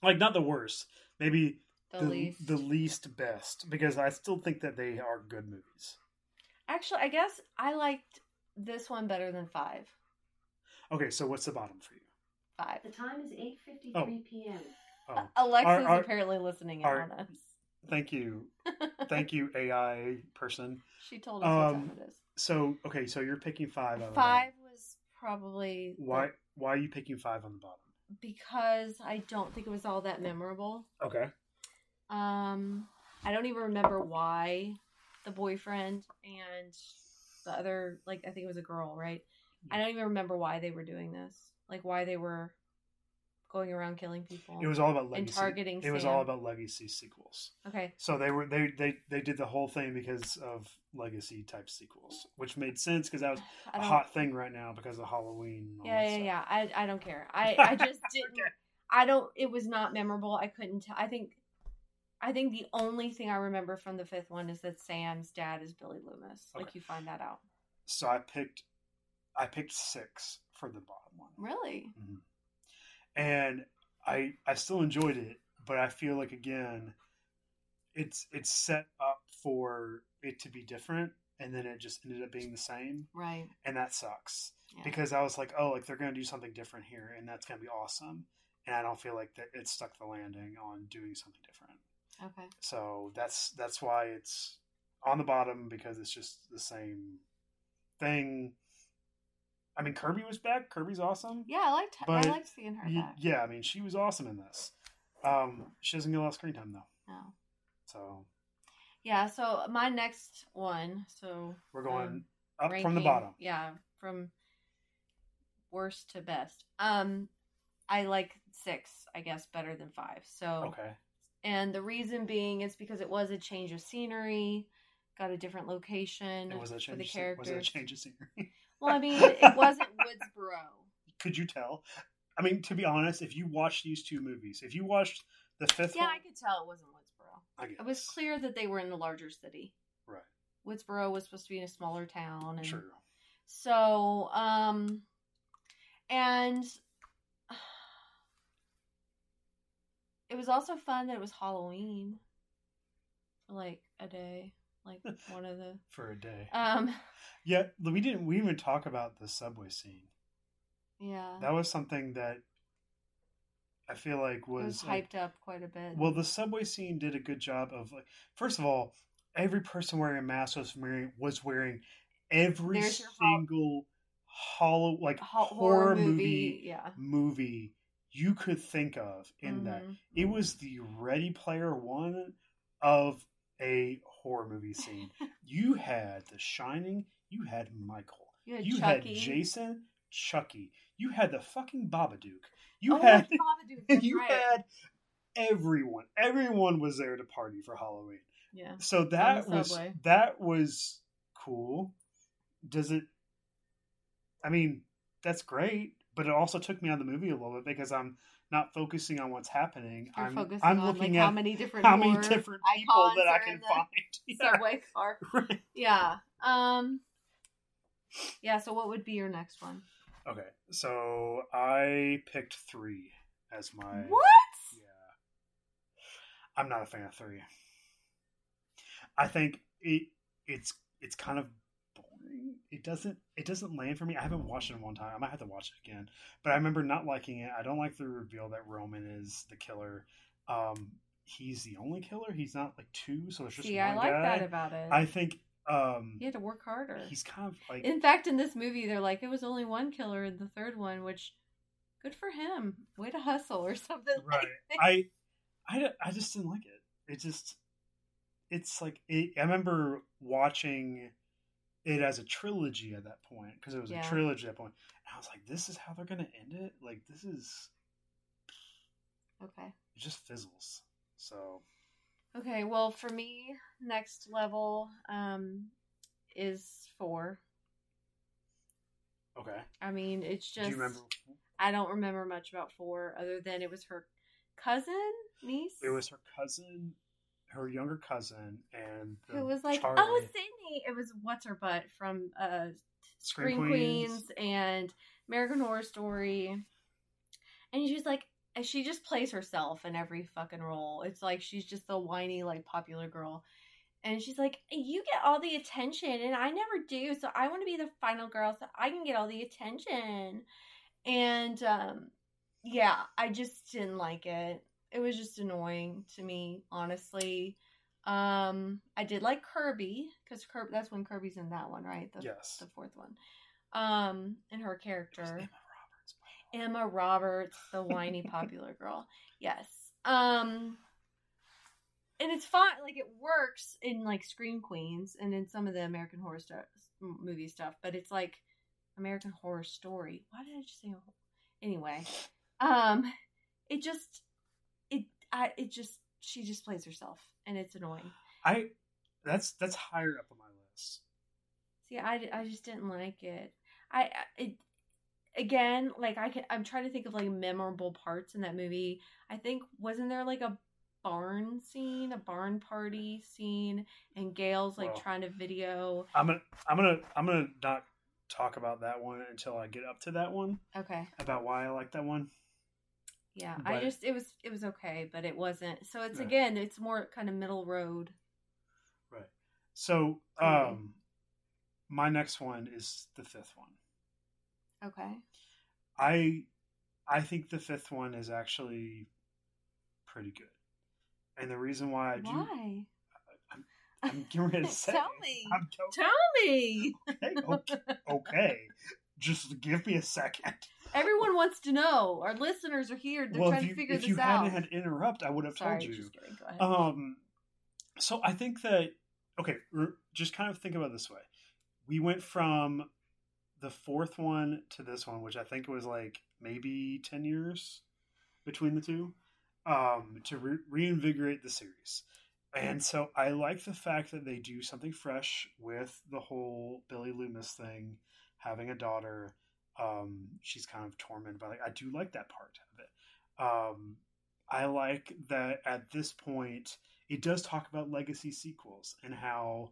S2: Like, not the worst. Maybe
S1: The,
S2: the,
S1: least.
S2: the least best, because I still think that they are good movies.
S1: Actually, I guess I liked this one better than five.
S2: Okay, so what's the bottom for you?
S1: Five.
S3: The time is 8:53
S2: Oh.
S3: p.m.
S2: Oh,
S1: Alexa's
S2: Are- are-
S1: apparently listening in
S2: are-
S1: on us.
S2: thank you, thank you, AI person.
S1: she told us what
S2: Um,
S1: time it is.
S2: So, okay, so you're picking five. On the
S1: Five was probably
S2: bottom.
S1: the-
S2: Why? Are you picking five on the bottom?
S1: because I don't think it was all that memorable.
S2: Okay.
S1: Um, I don't even remember why the boyfriend and the other like I think it was a girl, right? I don't even remember why they were doing this. Like why they were going around killing people.
S2: It was all about legacy.
S1: and targeting.
S2: It was all about legacy sequels.
S1: Okay.
S2: So they were they they they did the whole thing because of legacy type sequels, which made sense because that was a hot thing right now because of Halloween.
S1: Yeah, yeah,
S2: stuff.
S1: yeah. I I don't care. I I just didn't.
S2: Okay.
S1: I don't. It was not memorable. I couldn't. tell. I think. I think the only thing I remember from the fifth one is that Sam's dad is Billy Loomis. Like you find that out.
S2: So I picked I picked six for the bottom one.
S1: Really? Mm-hmm.
S2: And I I still enjoyed it, but I feel like again, it's it's set up for it to be different, and then it just ended up being the same,
S1: Right.
S2: and that sucks
S1: Yeah.
S2: because I was like, oh, like they're gonna do something different here, and that's gonna be awesome, and I don't feel like that it stuck the landing on doing something different.
S1: Okay.
S2: So that's that's why it's on the bottom because it's just the same thing. I mean, Kirby was back. Kirby's awesome.
S1: Yeah, I liked.
S2: But
S1: I liked seeing her
S2: Y-
S1: back.
S2: Yeah, I mean, she was awesome in this. Um, she doesn't get a lot of screen time though,
S1: No.
S2: so
S1: Yeah. So my next one. So
S2: we're going
S1: Um,
S2: up from the bottom.
S1: Yeah, from worst to best. Um, I like six, I guess, better than five. So,
S2: Okay,
S1: and the reason being is because it was a change of scenery, got a different location
S2: it was a
S1: for the characters.
S2: Was it a change of scenery?
S1: Well, I mean, it wasn't Woodsboro.
S2: Could you tell? I mean, to be honest, if you watched these two movies, if you watched the fifth
S1: Yeah,
S2: one,
S1: I could tell it wasn't Woodsboro. It was clear that they were in the larger city.
S2: Right.
S1: Woodsboro was supposed to be in a smaller town, and
S2: True.
S1: So, um, and it was also fun that it was Halloween for like a day, like one of the,
S2: For a day.
S1: um,
S2: yeah, we didn't. We didn't even talk about the subway scene.
S1: yeah,
S2: That was something that I feel like
S1: it
S2: was,
S1: was
S2: like,
S1: hyped up quite a bit.
S2: Well, the subway scene did a good job of like. First of all, every person wearing a mask was wearing was wearing every
S1: There's
S2: single hollow like
S1: Ho-
S2: horror, movie
S1: yeah.
S2: movie you could think of in that.
S1: Mhm.
S2: It was the Ready Player One of a horror movie scene. you had The Shining. You had Michael.
S1: You had
S2: You had Jason, Chucky. You had the fucking Babadook. You
S1: oh,
S2: had
S1: Babadook,
S2: you
S1: right.
S2: had everyone. Everyone was there to party for Halloween.
S1: yeah.
S2: So that was that was cool. Does it? I mean, that's great, but it also took me out of the movie a little bit because I'm not focusing on what's happening.
S1: You're
S2: I'm
S1: focusing
S2: I'm
S1: on
S2: looking
S1: like
S2: at
S1: how many different
S2: how many different people that I can find. Yeah,
S1: subway car.
S2: right.
S1: Yeah. Um. Yeah. So, what would be your next one?
S2: Okay, so I picked three as my
S1: What?
S2: Yeah. I'm not a fan of three. I think it it's it's kind of. It doesn't it doesn't land for me. I haven't watched it in one time. I might have to watch it again. But I remember not liking it. I don't like the reveal that Roman is the killer. Um he's the only killer. He's not like two, so it's just
S1: See,
S2: one
S1: I like
S2: guy.
S1: that about it.
S2: I think um
S1: you had to work harder.
S2: he's kind of like
S1: In fact, in this movie, they're like, it was only one killer in the third one, which, good for him. Way to hustle or something.
S2: right. I, I, I just didn't like it. It just, it's like it, I remember watching it as a trilogy at that point because it was
S1: Yeah.
S2: a trilogy at that point. And I was like, this is how they're gonna end it. Like this is
S1: Okay.
S2: it just fizzles. So
S1: Okay. Well, for me, next level um, is four.
S2: okay.
S1: I mean, it's
S2: Do
S1: just.
S2: you remember?
S1: I don't remember much about four other than it was her cousin, niece.
S2: It was her cousin, her younger cousin, and the
S1: who was like,
S2: Charlie.
S1: "Oh, Sidney." It was what's her butt from uh,
S2: Scream
S1: Scream
S2: Queens.
S1: Queens. and American Horror Story, and she's like, and she just plays herself in every fucking role. It's like she's just the whiny, like popular girl, and she's like, "You get all the attention, and I never do, so I want to be the final girl, so I can get all the attention." And um, yeah, I just didn't like it. It was just annoying to me, honestly. Um, I did like Kirby because Kirby. That's when Kirby's in that one, right? The,
S2: Yes.
S1: the fourth one. Um, and her character
S2: Emma Roberts.
S1: Emma Roberts, the whiny popular girl. Yes. Um, and it's fine. Like it works in like Scream Queens and in some of the American Horror m- movie stuff, but it's like American Horror Story. Why did I just say? Anyway, um, it just I it just she just plays herself, and it's annoying.
S2: I that's that's higher up on my list.
S1: See, I, I just didn't like it. I it again like I can I'm trying to think of like memorable parts in that movie. I think wasn't there like a barn scene, a barn party scene, and Gale's like
S2: Well.
S1: trying to video.
S2: I'm gonna I'm gonna I'm gonna not talk about that one until I get up to that one
S1: Okay,
S2: about why I like that one.
S1: Yeah, I just it was it was okay, but it wasn't. So it's
S2: Right.
S1: again, it's more kind of middle road. Right.
S2: So
S1: Okay.
S2: um my next one is the fifth one.
S1: Okay,
S2: I I think the fifth one is actually pretty good. And the reason why I do
S1: why?
S2: I'm getting ready to say
S1: Tell me.
S2: I'm
S1: Tell me.
S2: okay, okay, okay. Just give me a second.
S1: Everyone wants to know. Our listeners are here. They're
S2: well,
S1: trying
S2: you,
S1: to figure
S2: if you hadn't had interrupt, I would have
S1: Sorry,
S2: told you.
S1: just kidding. Go ahead.
S2: Um, so I think that okay, just kind of think about it this way. We went from the fourth one to this one, which I think was like maybe ten years between the two, um, to re- reinvigorate the series. And so I like the fact that they do something fresh with the whole Billy Loomis thing, having a daughter. Um, she's kind of tormented by like I do like that part of it. Um, I like that at this point it does talk about legacy sequels and how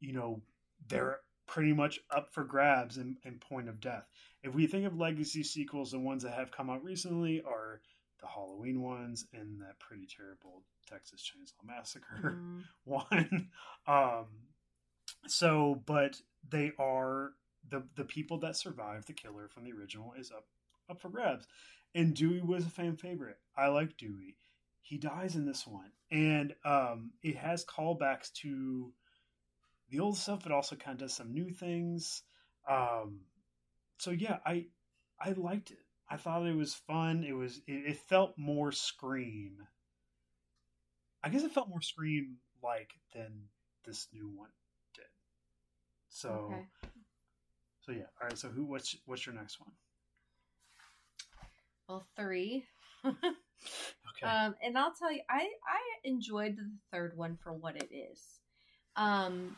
S2: you know they're pretty much up for grabs in, in point of death. If we think of legacy sequels, the ones that have come out recently are the Halloween ones and that pretty terrible Texas Chainsaw Massacre
S1: Mm.
S2: one. Um, so, but they are the the people that survived the killer from the original is up up for grabs. And Dewey was a fan favorite. I like Dewey. He dies in this one, and um, it has callbacks to the old stuff, but also kind of does some new things. Um, so yeah, I I liked it. I thought it was fun. It was it, it felt more Scream. I guess it felt more Scream like than this new one did. So
S1: Okay.
S2: So yeah. All right. So who? What's what's your next one?
S1: Well, three.
S2: Okay.
S1: Um, and I'll tell you, I I enjoyed the third one for what it is. Um,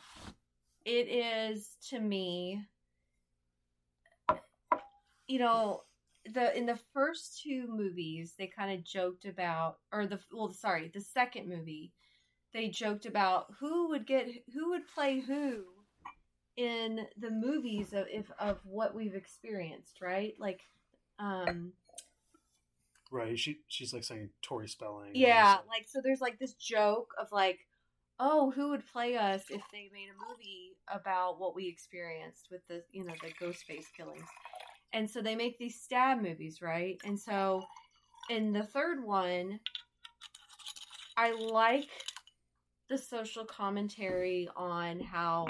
S1: it is to me, you know, the in the first two movies they kind of joked about, or the well, sorry, the second movie they joked about who would get who would play who in the movies of if of what we've experienced, right? Like, um,
S2: right. She she's like saying Tori Spelling.
S1: Yeah, like so there's like this joke of like, oh, who would play us if they made a movie about what we experienced with the you know, the ghost face killings. And so they make these stab movies, right? And so in the third one, I like the social commentary on how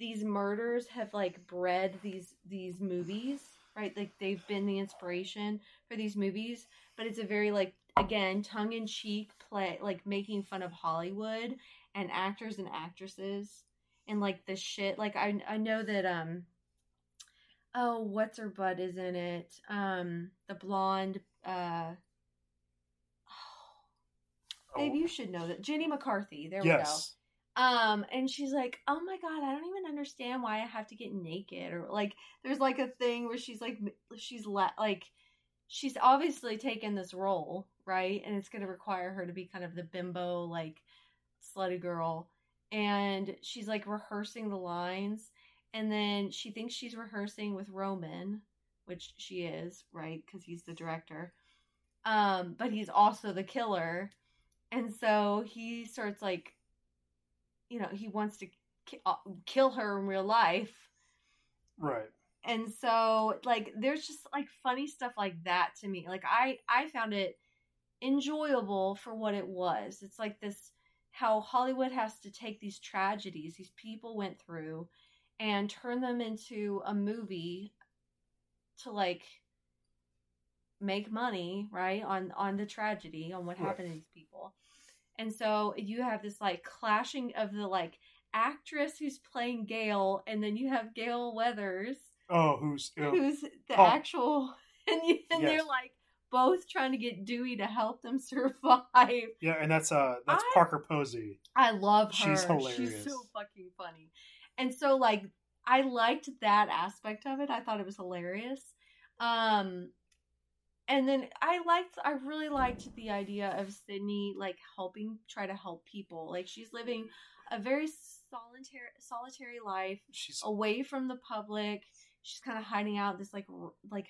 S1: these murders have like bred these these movies, right? Like they've been the inspiration for these movies, but it's a very like again tongue in cheek play, like making fun of Hollywood and actors and actresses and like the shit. Like I I know that um oh what's her butt is in it um the blonde uh Babe, you should know that Jenny McCarthy. There we go.
S2: Oh. yes.
S1: Um, and she's like, "Oh my god, I don't even understand why I have to get naked." Or like, there's like a thing where she's like, she's la- like, she's obviously taken this role, right? And it's going to require her to be kind of the bimbo, like, slutty girl. And she's like rehearsing the lines, and then she thinks she's rehearsing with Roman, which she is, right? Because he's the director. Um, but he's also the killer, and so he starts like you know he wants to ki- uh, kill her in real life
S2: Right.
S1: and so like there's just like funny stuff like that to me like i i found it enjoyable for what it was it's like this how hollywood has to take these tragedies these people went through and turn them into a movie to like make money right on on the tragedy on what
S2: Right.
S1: happened to these people and so you have this like clashing of the like actress who's playing Gale, and then you have Gale Weathers,
S2: Oh, who's oh,
S1: who's the
S2: Paul.
S1: actual, and, you, and
S2: Yes.
S1: they're like both trying to get Dewey to help them survive.
S2: yeah, and that's uh that's
S1: I-
S2: Parker Posey.
S1: I love her.
S2: She's hilarious.
S1: She's so fucking funny. And so like I liked that aspect of it. I thought it was hilarious. Um and then I liked I really liked the idea of Sidney like helping try to help people. Like she's living a very solitary solitary life
S2: She's
S1: away from the public. She's kind of hiding out this like r- like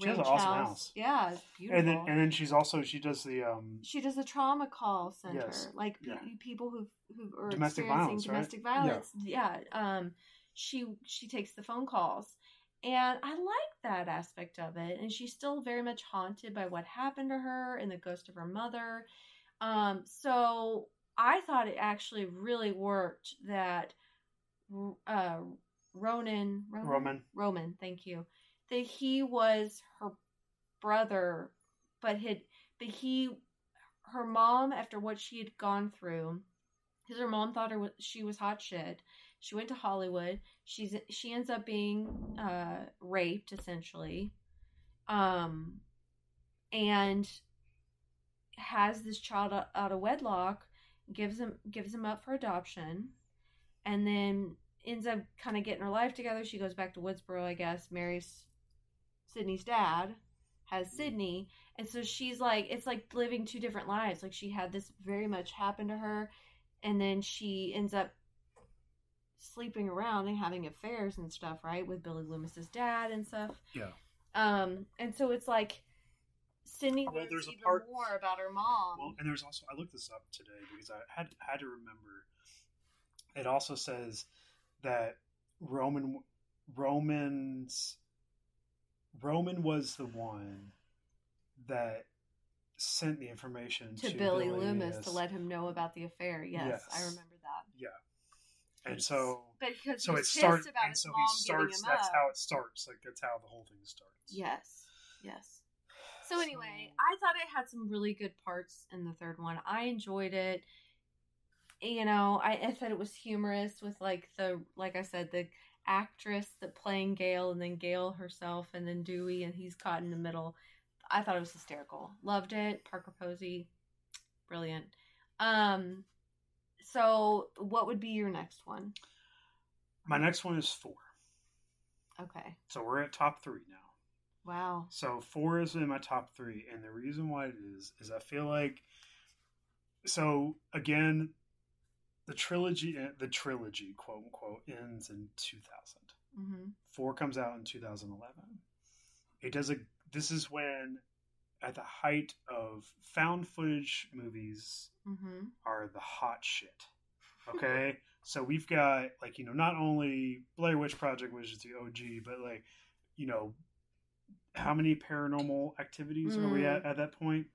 S2: She has an awesome house.
S1: Yeah, it's beautiful
S2: and then and then she's also she does the um
S1: she does a trauma call center
S2: Yes.
S1: like
S2: Yeah.
S1: people who who are
S2: Domestic
S1: experiencing
S2: violence, right?
S1: domestic violence yeah. um she she takes the phone calls and i like that aspect of it and she's still very much haunted by what happened to her and the ghost of her mother um so i thought it actually really worked that uh ronan ronan
S2: Roman.
S1: Roman, thank you. That he was her brother, but had but he her mom after what she had gone through, because her mom thought her she was hot shit. She went to Hollywood. She's she ends up being uh, raped essentially, um, and has this child out, of wedlock. Gives him gives him up for adoption, and then ends up kind of getting her life together. She goes back to Woodsboro, I guess, marries Sidney's dad, has Sidney, and so she's like, it's like living two different lives. Like she had this very much happen to her, and then she ends up sleeping around and having affairs and stuff, right, with Billy Loomis's dad and stuff.
S2: Yeah.
S1: Um, and so it's like Sidney
S2: Well, there's a
S1: even
S2: part-
S1: more about her mom.
S2: Well, and there's also I looked this up today because I had had to remember. It also says that Roman Romans Roman was the one that sent the information
S1: to,
S2: to,
S1: Billy, Loomis to let him know about the affair. Yes,
S2: Yes.
S1: I remember.
S2: And so
S1: But because
S2: so it starts and so he starts that's
S1: up.
S2: how it starts like that's how the whole thing starts
S1: Yes, yes. So anyway, I thought it had some really good parts in the third one. I enjoyed it. You know, I, I thought it was humorous with like the like I said the actress that playing Gale and then Gale herself and then Dewey and he's caught in the middle. I thought it was hysterical. Loved it. Parker Posey, brilliant. Um, so what would be your next one?
S2: my next one is four
S1: Okay.
S2: so we're at top three now
S1: Wow.
S2: So four is in my top three, and the reason why it is is I feel like so again, the trilogy, the trilogy, quote unquote, ends in two thousand.
S1: Mm-hmm.
S2: Four comes out in two thousand eleven. It does a. This is when, at the height of found footage movies,
S1: Mm-hmm.
S2: are the hot shit. Okay, so we've got like you know not only Blair Witch Project, which is the OG, but like you know how many paranormal activities are we
S1: Mm.
S2: at at that point?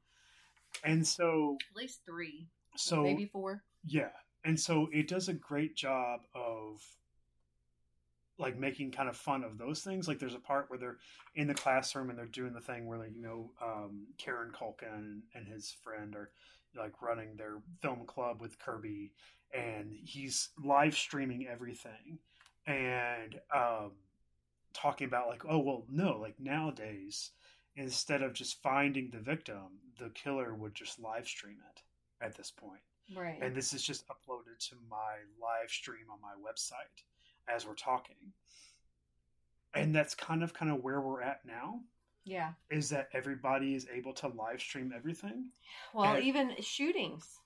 S2: And so
S1: At least three,
S2: so
S1: maybe four.
S2: yeah, and so it does a great job of like making kind of fun of those things. Like there's a part where they're in the classroom and they're doing the thing where like you know um, Kieran Culkin and his friend are like running their film club with Kirby, and he's live streaming everything and um, talking about like oh well no like nowadays instead of just finding the victim the killer would just live stream it at this point
S1: Right.
S2: and this is just uploaded to my live stream on my website as we're talking and that's kind of kind of where we're at now
S1: yeah.
S2: is that everybody is able to live stream everything
S1: Well,
S2: And-
S1: even shootings.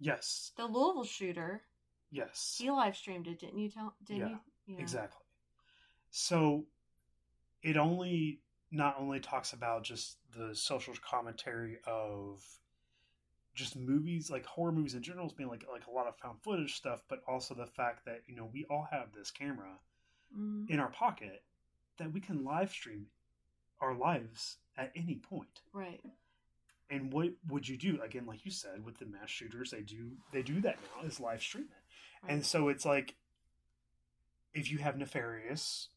S2: yes
S1: The Louisville shooter,
S2: yes
S1: he live streamed it, didn't you? Tell? Didn't
S2: Yeah,
S1: you? Yeah.
S2: exactly so it only not only talks about just the social commentary of just movies like horror movies in general as being like like a lot of found footage stuff but also the fact that you know we all have this camera
S1: Mhm.
S2: in our pocket that we can live stream our lives at any point.
S1: Right.
S2: And what would you do? Again, like you said, with the mass shooters, they do they do that now is live stream it. And so it's like if you have nefarious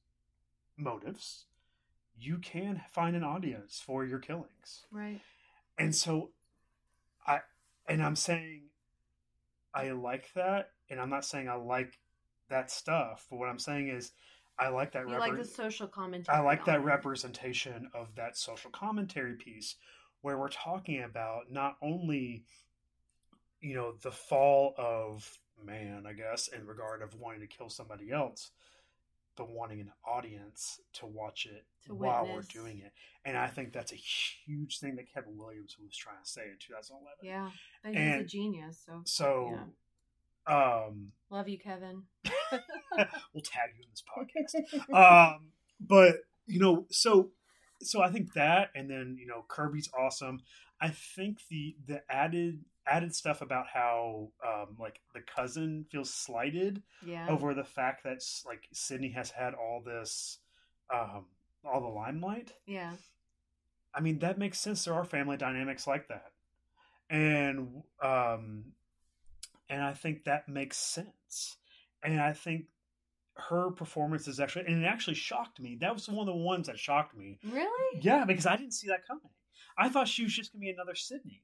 S2: motives, you can find an audience for your killings.
S1: Right.
S2: And so I and I'm saying I like that and I'm not saying I like that stuff. But what I'm saying is, I like that.
S1: You
S2: repre-
S1: like the social commentary.
S2: I like that
S1: it.
S2: representation of that social commentary piece where we're talking about not only, you know, the fall of man, I guess, in regard of wanting to kill somebody else, but wanting an audience to watch it
S1: To
S2: while
S1: witness.
S2: we're doing it. And I think that's a huge thing that Kevin Williams was trying to say in 2011.
S1: Yeah, but he's a genius. So
S2: So, um,
S1: love you, Kevin.
S2: we'll tag you in this podcast. um, but you know, so so I think that, and then you know, Kirby's awesome. I think the the added added stuff about how um, like the cousin feels slighted
S1: Yeah.
S2: over the fact that like Sidney has had all this um, all the limelight.
S1: Yeah.
S2: I mean, that makes sense. There are family dynamics like that, and um, and I think that makes sense. And I think her performance is actually, and it actually shocked me. That was one of the ones that shocked me.
S1: Really?
S2: Yeah, because I didn't see that coming. I thought she was just gonna be another Sidney.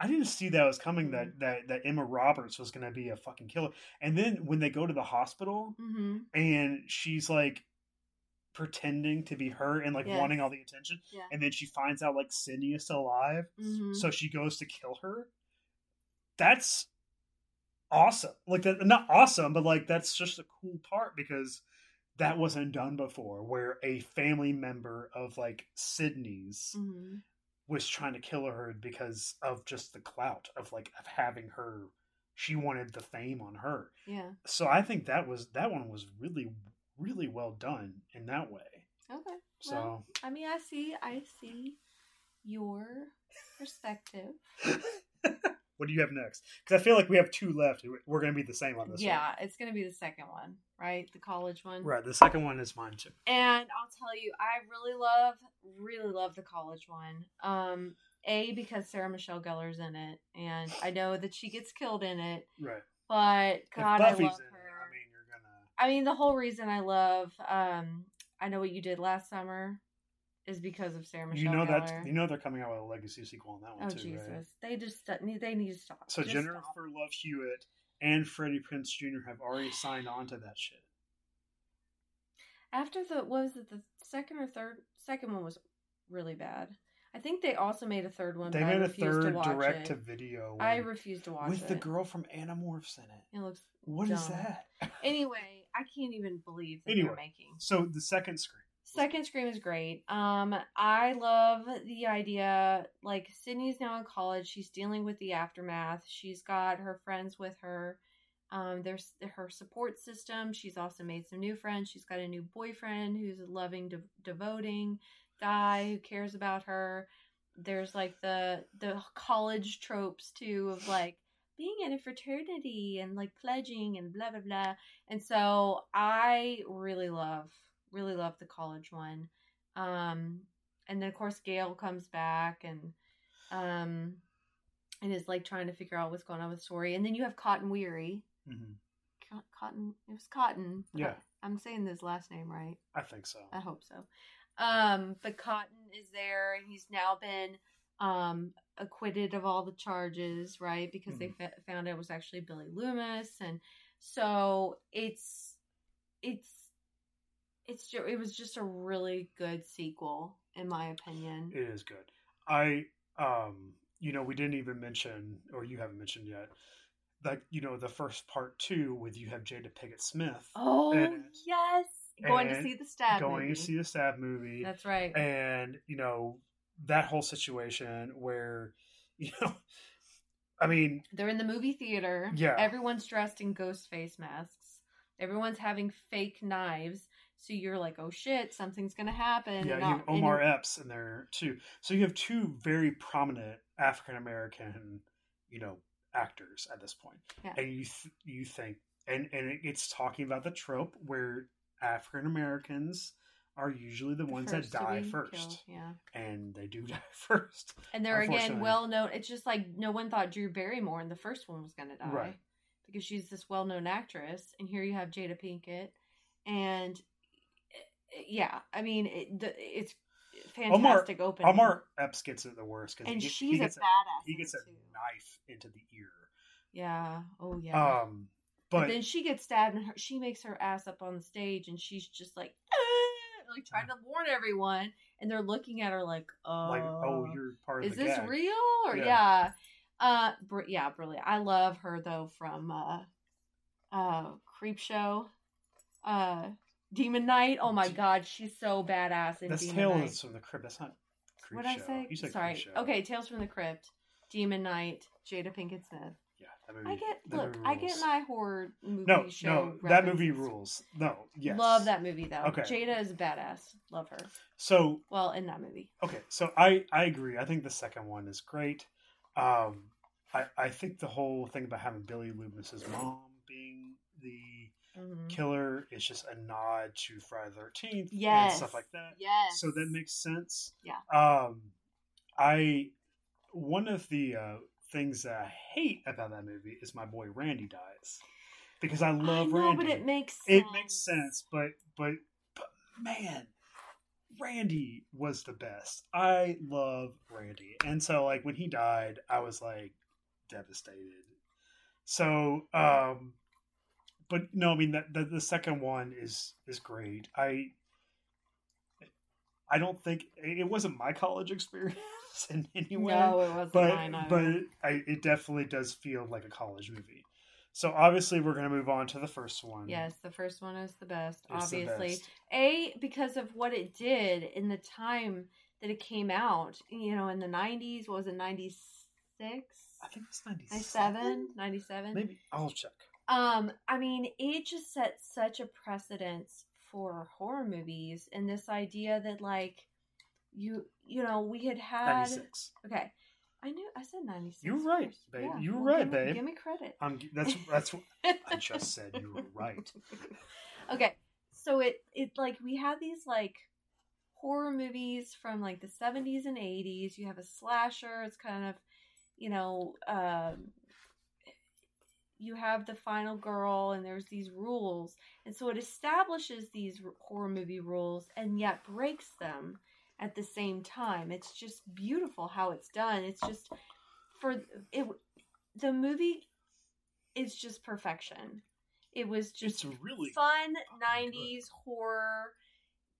S2: I didn't see that was coming. That that that Emma Roberts was gonna be a fucking killer. And then when they go to the hospital
S1: Mm-hmm.
S2: and she's like pretending to be her and like
S1: Yes.
S2: wanting all the attention
S1: Yeah.
S2: and then she finds out like Sidney is still alive,
S1: Mm-hmm.
S2: so she goes to kill her. That's awesome. Like that, not awesome, but like that's just a cool part because that wasn't done before, where a family member of like Sidney's
S1: mm-hmm.
S2: Was trying to kill her because of just the clout of like of having her. She wanted the fame on her,
S1: Yeah.
S2: so I think that was that one was really really well done in that way.
S1: Okay.
S2: So.
S1: Well, I mean, I see. I see your perspective.
S2: what do you have next? Because I feel like we have two left. We're going to be the same on this one.
S1: yeah, it's gonna be the second one, right? The college one.
S2: one. Right. The second one is mine too.
S1: And I'll tell you, I really love, really love the college one. Um, a because Sarah Michelle Gellar's in it, and I know that she gets killed in it,
S2: Right.
S1: but God, I love her.
S2: it, I mean, you're gonna.
S1: I mean, the whole reason I love, um, I know what you did last summer, is because of Sarah Michelle
S2: You know
S1: Gellar.
S2: that you know they're coming out with a legacy sequel on that one
S1: oh
S2: too,
S1: Jesus,
S2: right?
S1: they just uh, they need to stop.
S2: So
S1: Just
S2: Jennifer
S1: stop.
S2: Love Hewitt and Freddie Prinze Jr. have already signed on to that shit.
S1: After the what was it the second or third second one was really bad. I think they also made a third one.
S2: They made a
S1: refuse to
S2: third direct
S1: it.
S2: to video
S1: I refuse to watch it.
S2: with
S1: it.
S2: the girl from Animorphs in it.
S1: It looks
S2: What is
S1: dumb.
S2: that?
S1: Anyway, I can't even believe that
S2: Anyway.
S1: they're making.
S2: So the second Scream.
S1: Second Scream is great. Um, I love the idea. Like Sidney's now in college. She's dealing with the aftermath. She's got her friends with her. Um, there's her support system. She's also made some new friends. She's got a new boyfriend who's a loving, de- devoting guy who cares about her. There's like the the college tropes too of like being in a fraternity and like pledging and blah blah blah. And so I really love really love the college one. Um and then of course Gale comes back and um and is like trying to figure out what's going on with Story. And then you have Cotton Weary.
S2: hmm
S1: Cotton it was Cotton.
S2: Yeah.
S1: I'm saying his last name right.
S2: I think so.
S1: I hope so. Um, but Cotton is there, and he's now been um, acquitted of all the charges, right? Because they fa- found it was actually Billy Loomis, and so it's it's it's ju- it was just a really good sequel, in my opinion.
S2: It is good. I um you know, we didn't even mention or you haven't mentioned yet. Like, you know, the first part two with you have Jada Pinkett Smith
S1: Oh
S2: And-
S1: yes, going to see the stab.
S2: going
S1: movie.
S2: to see the stab movie.
S1: That's right.
S2: and, you know, that whole situation where, you know I mean,
S1: They're in the movie theater.
S2: Yeah.
S1: Everyone's dressed in ghost face masks. Everyone's having fake knives. So you're like, oh shit, something's gonna happen.
S2: yeah,
S1: and
S2: you have
S1: and
S2: Omar
S1: you're-
S2: Epps in there too. So you have two very prominent African American, you know, actors at this point.
S1: Yeah.
S2: And you th- you think and and it's talking about the trope where African Americans are usually the,
S1: the
S2: ones that die first.
S1: killed, Yeah.
S2: And they do die first.
S1: And they're again well known. It's just like no one thought Drew Barrymore in the first one was gonna die.
S2: Right.
S1: Because she's this well known actress. And here you have Jada Pinkett. And yeah, I mean, it, the, it's fantastic opening.
S2: Omar Epps gets it the worst because
S1: and
S2: he,
S1: she's
S2: he gets
S1: a badass.
S2: he gets a
S1: too.
S2: knife into the ear.
S1: Yeah. Oh yeah.
S2: Um,
S1: But,
S2: but
S1: then she gets stabbed, and her, she makes her ass up on the stage, and she's just like, "Ah," like trying to warn everyone, and they're looking at her like, "Oh,
S2: like, oh, you're part of
S1: is this
S2: gag.
S1: real?" Or
S2: Yeah.
S1: yeah, uh, br- yeah, brilliant. I love her though from uh, uh, Creep Show, uh, Demon Knight. Oh my god, she's so badass in
S2: That's
S1: Demon
S2: Tales
S1: Knight.
S2: from the Crypt. That's not. Creep
S1: What I
S2: Show.
S1: say?
S2: You said
S1: Sorry.
S2: Creep Show.
S1: Okay, Tales from the Crypt, Demon Knight, Jada Pinkett Smith.
S2: Yeah, that movie.
S1: I get
S2: that
S1: look,
S2: movie
S1: I get
S2: rules.
S1: my horror movie
S2: No,
S1: show.
S2: no, that movie rules. No, yes.
S1: Love that movie though.
S2: Okay.
S1: Jada is badass. Love her.
S2: So
S1: Well, in that movie.
S2: okay, so I I agree. I think the second one is great. Um, I I think the whole thing about having Billy Loomis's mom being the
S1: Mhm.
S2: killer is just a nod to Friday the Thirteenth and stuff like that.
S1: Yes.
S2: So that makes sense.
S1: Yeah.
S2: Um, I one of the uh, things that I hate about that movie is my boy Randy dies because I
S1: I
S2: love
S1: know,
S2: Randy.
S1: but it makes sense.
S2: it makes sense, but but but man, Randy was the best. I love Randy, and so like when he died, I was like devastated. So, um, but no, I mean that the, the second one is is great. I I don't think it wasn't my college experience in any way
S1: No, it wasn't
S2: but
S1: mine. either.
S2: but I, it definitely does feel like a college movie. So obviously, we're going to move on to the first one.
S1: yes, the first one is the best.
S2: It's the
S1: obviously,
S2: best.
S1: a because of what it did in the time that it came out. You know, in the '90s. What was it? '96,
S2: I think it's 97.
S1: '97, '97.
S2: Maybe I'll check.
S1: Um, I mean, it just set such a precedence for horror movies, and this idea that like you, you know, we had had.
S2: 96.
S1: Okay, I knew I said ninety six.
S2: You're right, babe. You were right,
S1: give me,
S2: babe.
S1: Give me credit.
S2: Um, that's that's what I just said. You were right.
S1: okay, so it it like we had these like horror movies from like the seventies and eighties. You have a slasher. It's kind of you know. Um, you have the final girl and there's these rules. And so it establishes these horror movie rules and yet breaks them at the same time. It's just beautiful how it's done. It's just for it the movie is just perfection. It was just
S2: It's really
S1: fun
S2: fucking
S1: 90s horror.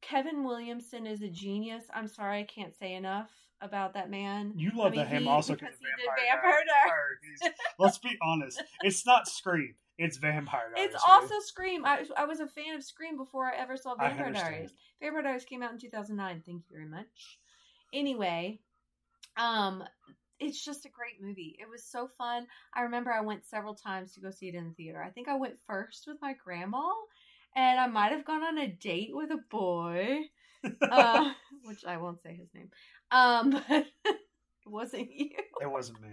S1: Kevin williamson is a genius. I'm sorry i can't say enough about that man
S2: You love
S1: I mean,
S2: that him
S1: he-
S2: also
S1: because he did
S2: Vampire, Diaries. Let's be honest. It's not Scream. It's Vampire Diaries.
S1: It's also Scream. I, I was a fan of Scream before I ever saw Vampire. Diaries. Vampire Diaries came out in 2009. Thank you very much. Anyway, um, it's just a great movie. It was so fun. I remember I went several times to go see it in the theater. I think I went first with my grandma, and I might have gone on a date with a boy, uh, which I won't say his name. Um, but it wasn't you.
S2: It wasn't me.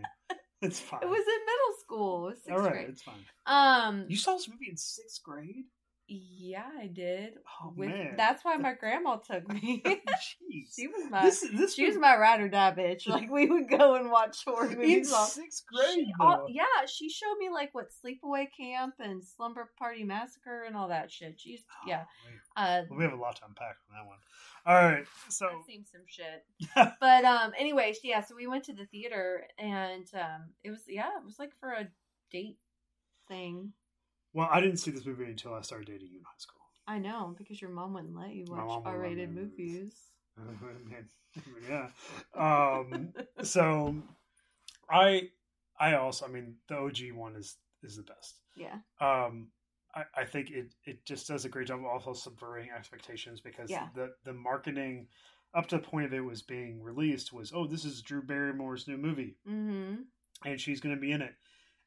S2: It's fine.
S1: It was in middle school.
S2: All right.
S1: grade.
S2: It's fine.
S1: Um,
S2: You saw this movie in sixth grade?
S1: Yeah, I did.
S2: Oh
S1: With,
S2: man,
S1: That's why my grandma took me.
S2: Jeez.
S1: she was my
S2: this this
S1: she was my ride or die bitch. Like we would go and watch horror movies. all-
S2: sixth grade.
S1: She- all- yeah, she showed me like what Sleepaway Camp and Slumber Party Massacre and all that shit. She's
S2: Oh,
S1: yeah. Uh,
S2: Well, we have a lot to unpack on that one. All right, so
S1: I've seen some shit. but um, anyways, yeah. So we went to the theater and um, it was yeah, it was like for a date thing.
S2: Well, I didn't see this movie until I started dating you in high school.
S1: I know because your mom wouldn't let you watch
S2: mom wouldn't let me
S1: R-rated
S2: movies.
S1: movies.
S2: Yeah. Um, so I I also I mean the OG one is is the best.
S1: Yeah.
S2: Um, I, I think it it just does a great job of also subverting expectations because
S1: Yeah.
S2: the the marketing up to the point of it was being released was oh this is Drew Barrymore's new movie
S1: Mm-hmm.
S2: and she's going to be in it.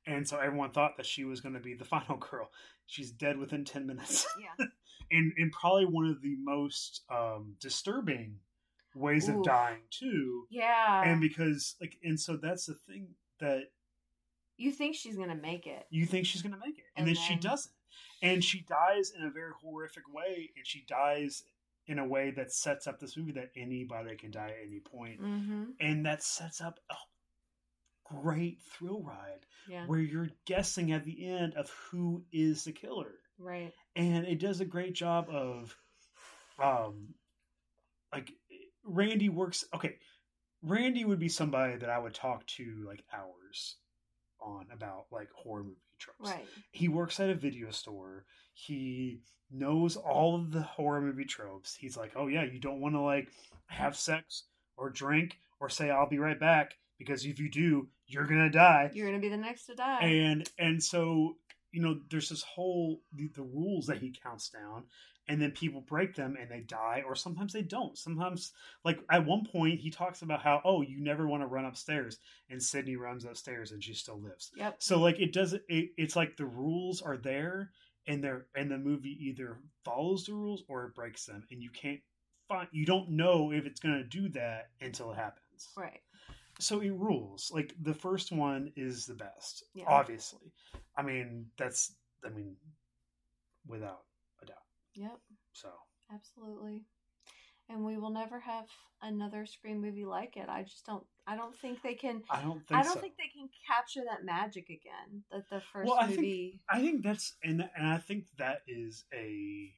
S2: And so everyone thought that she was going to be the final girl. She's dead within 10 minutes.
S1: Yeah.
S2: and, and probably one of the most um, disturbing ways of dying, too.
S1: Yeah.
S2: And because, like, and so that's the thing that
S1: you think she's gonna make it.
S2: you think she's going to make it. And,
S1: And
S2: then, she doesn't. And she dies in a very horrific way. And she dies in a way that sets up this movie that anybody can die at any point.
S1: Mm-hmm.
S2: And that sets up a great thrill ride
S1: Yeah.
S2: where you're guessing at the end of who is the killer
S1: Right.
S2: and it does a great job of um like randy works okay randy would be somebody that i would talk to like hours on about like horror movie tropes.
S1: Right.
S2: He works at a video store. He knows all of the horror movie tropes. He's like, oh yeah, you don't want to like have sex or drink or say I'll be right back because if you do, you're gonna die.
S1: You're gonna be the next to die.
S2: And and so you know, there's this whole the, the rules that he counts down, and then people break them and they die, or sometimes they don't. Sometimes, like at one point, he talks about how oh, you never want to run upstairs, and Sidney runs upstairs and she still lives.
S1: Yep.
S2: So like it doesn't. It, it's like the rules are there, and they're and the movie either follows the rules or it breaks them, and you can't find. You don't know if it's going to do that until it happens.
S1: Right.
S2: So it rules. Like the first one is the best,
S1: Yeah.
S2: obviously. I mean, that's I mean, without a doubt.
S1: Yep.
S2: So
S1: Absolutely. And we will never have another Scream movie like it. I just don't. I don't think they can.
S2: I don't think
S1: I don't
S2: so.
S1: think they can capture that magic again. That the first
S2: Well, I think-
S1: movie.
S2: I think that's and and I think that is a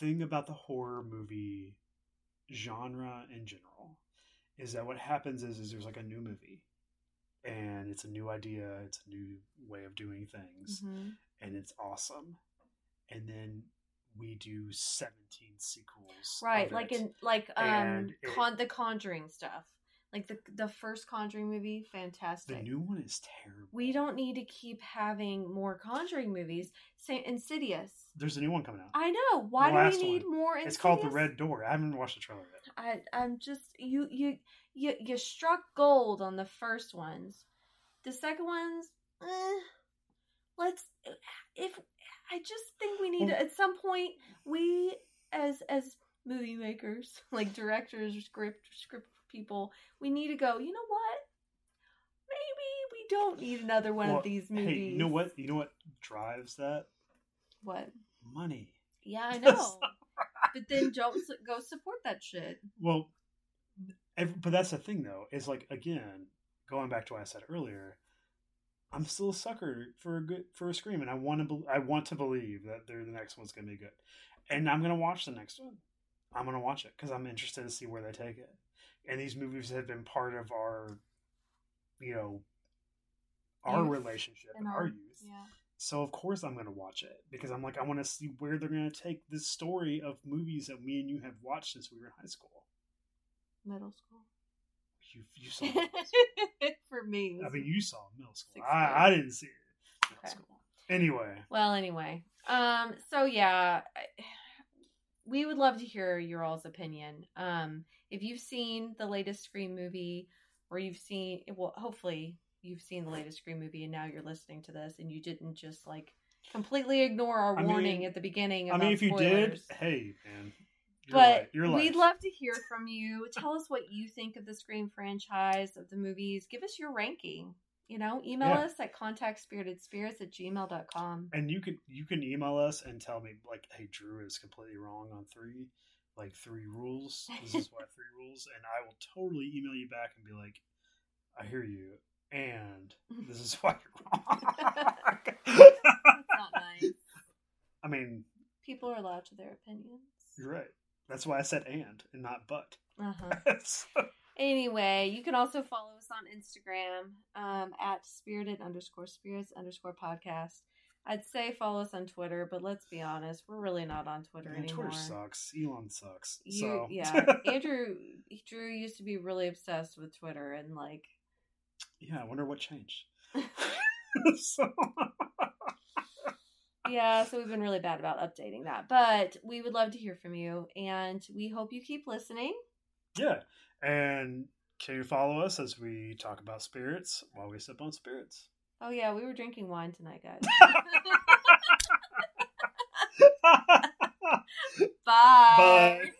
S2: thing about the horror movie genre in general is that what happens is is there's like a new movie and it's a new idea, it's a new way of doing things
S1: Mhm.
S2: and it's awesome. And then we do 17 sequels.
S1: Right, like in like um
S2: And it-
S1: the Conjuring stuff. Like the the first Conjuring movie, fantastic.
S2: the new one is terrible.
S1: we don't need to keep having more Conjuring movies. Same Insidious.
S2: There's a new one coming out.
S1: I know. Why
S2: The
S1: do we need
S2: one.
S1: more Insidious?
S2: It's called The Red Door. I haven't watched the trailer yet.
S1: I I'm just you you you you struck gold on the first ones. The second ones, eh, let's if I just think we need
S2: Well-
S1: at some point we as as movie makers, like directors, script script people, we need to go, you know what? Maybe we don't need another one
S2: Well,
S1: of these movies.
S2: Hey, you know what? You know what drives that?
S1: What?
S2: Money.
S1: Yeah, I know. but then don't go support that shit.
S2: Well, ev but that's the thing, though. Is like again, going back to what I said earlier. I'm still a sucker for a good for a scream, and I want to. Be, I want to believe that they're, the next one's going to be good, and I'm going to watch the next one. I'm going to watch it because I'm interested to see where they take it. And these movies have been part of our, you know, our
S1: Youth
S2: relationship
S1: and
S2: our
S1: our-
S2: youth.
S1: Yeah.
S2: So of course I'm going to watch it because I'm like I want to see where they're going to take this story of movies that me and you have watched since we were in high school.
S1: Middle school.
S2: You you saw.
S1: For me.
S2: I mean, you saw middle school. I. I didn't see it. Middle
S1: Okay.
S2: school. Anyway,
S1: Well, anyway. Um, so yeah, I- we would love to hear your all's opinion. Um, if you've seen the latest Scream movie, or you've seen, well, hopefully you've seen the latest Scream movie, and now you're listening to this, and you didn't just like completely ignore our
S2: I
S1: warning
S2: mean-
S1: at the beginning.
S2: I mean, if you did, hey man, you're
S1: but
S2: right.
S1: We'd love to hear from you. Tell us what you think of the Scream franchise, of the movies. Give us your ranking. You know, email
S2: Yeah.
S1: us at contactspiritedspirits at gmail.com.
S2: And you can you can email us and tell me like, hey, Drew is completely wrong on three, like three rules. This is why three rules, and I will totally email you back and be like, I hear you, and this is why you're wrong.
S1: Not nice.
S2: I mean,
S1: People are allowed to their opinions.
S2: you're right. That's why I said and and not but.
S1: Uh-huh.
S2: So-
S1: Anyway, you can also follow us on Instagram um, at spirited underscore spirits underscore podcast. I'd say follow us on Twitter, but let's be honest, we're really not on Twitter
S2: Man,
S1: anymore.
S2: Twitter sucks. Elon sucks.
S1: You,
S2: so
S1: yeah, Andrew Drew used to be really obsessed with Twitter, and like,
S2: yeah, I wonder what changed. so
S1: yeah, so we've been really bad about updating that. But we would love to hear from you, and we hope you keep listening.
S2: yeah, and can you follow us as we talk about spirits while we sip on spirits?
S1: Oh yeah, we were drinking wine tonight, guys. Bye.
S2: Bye.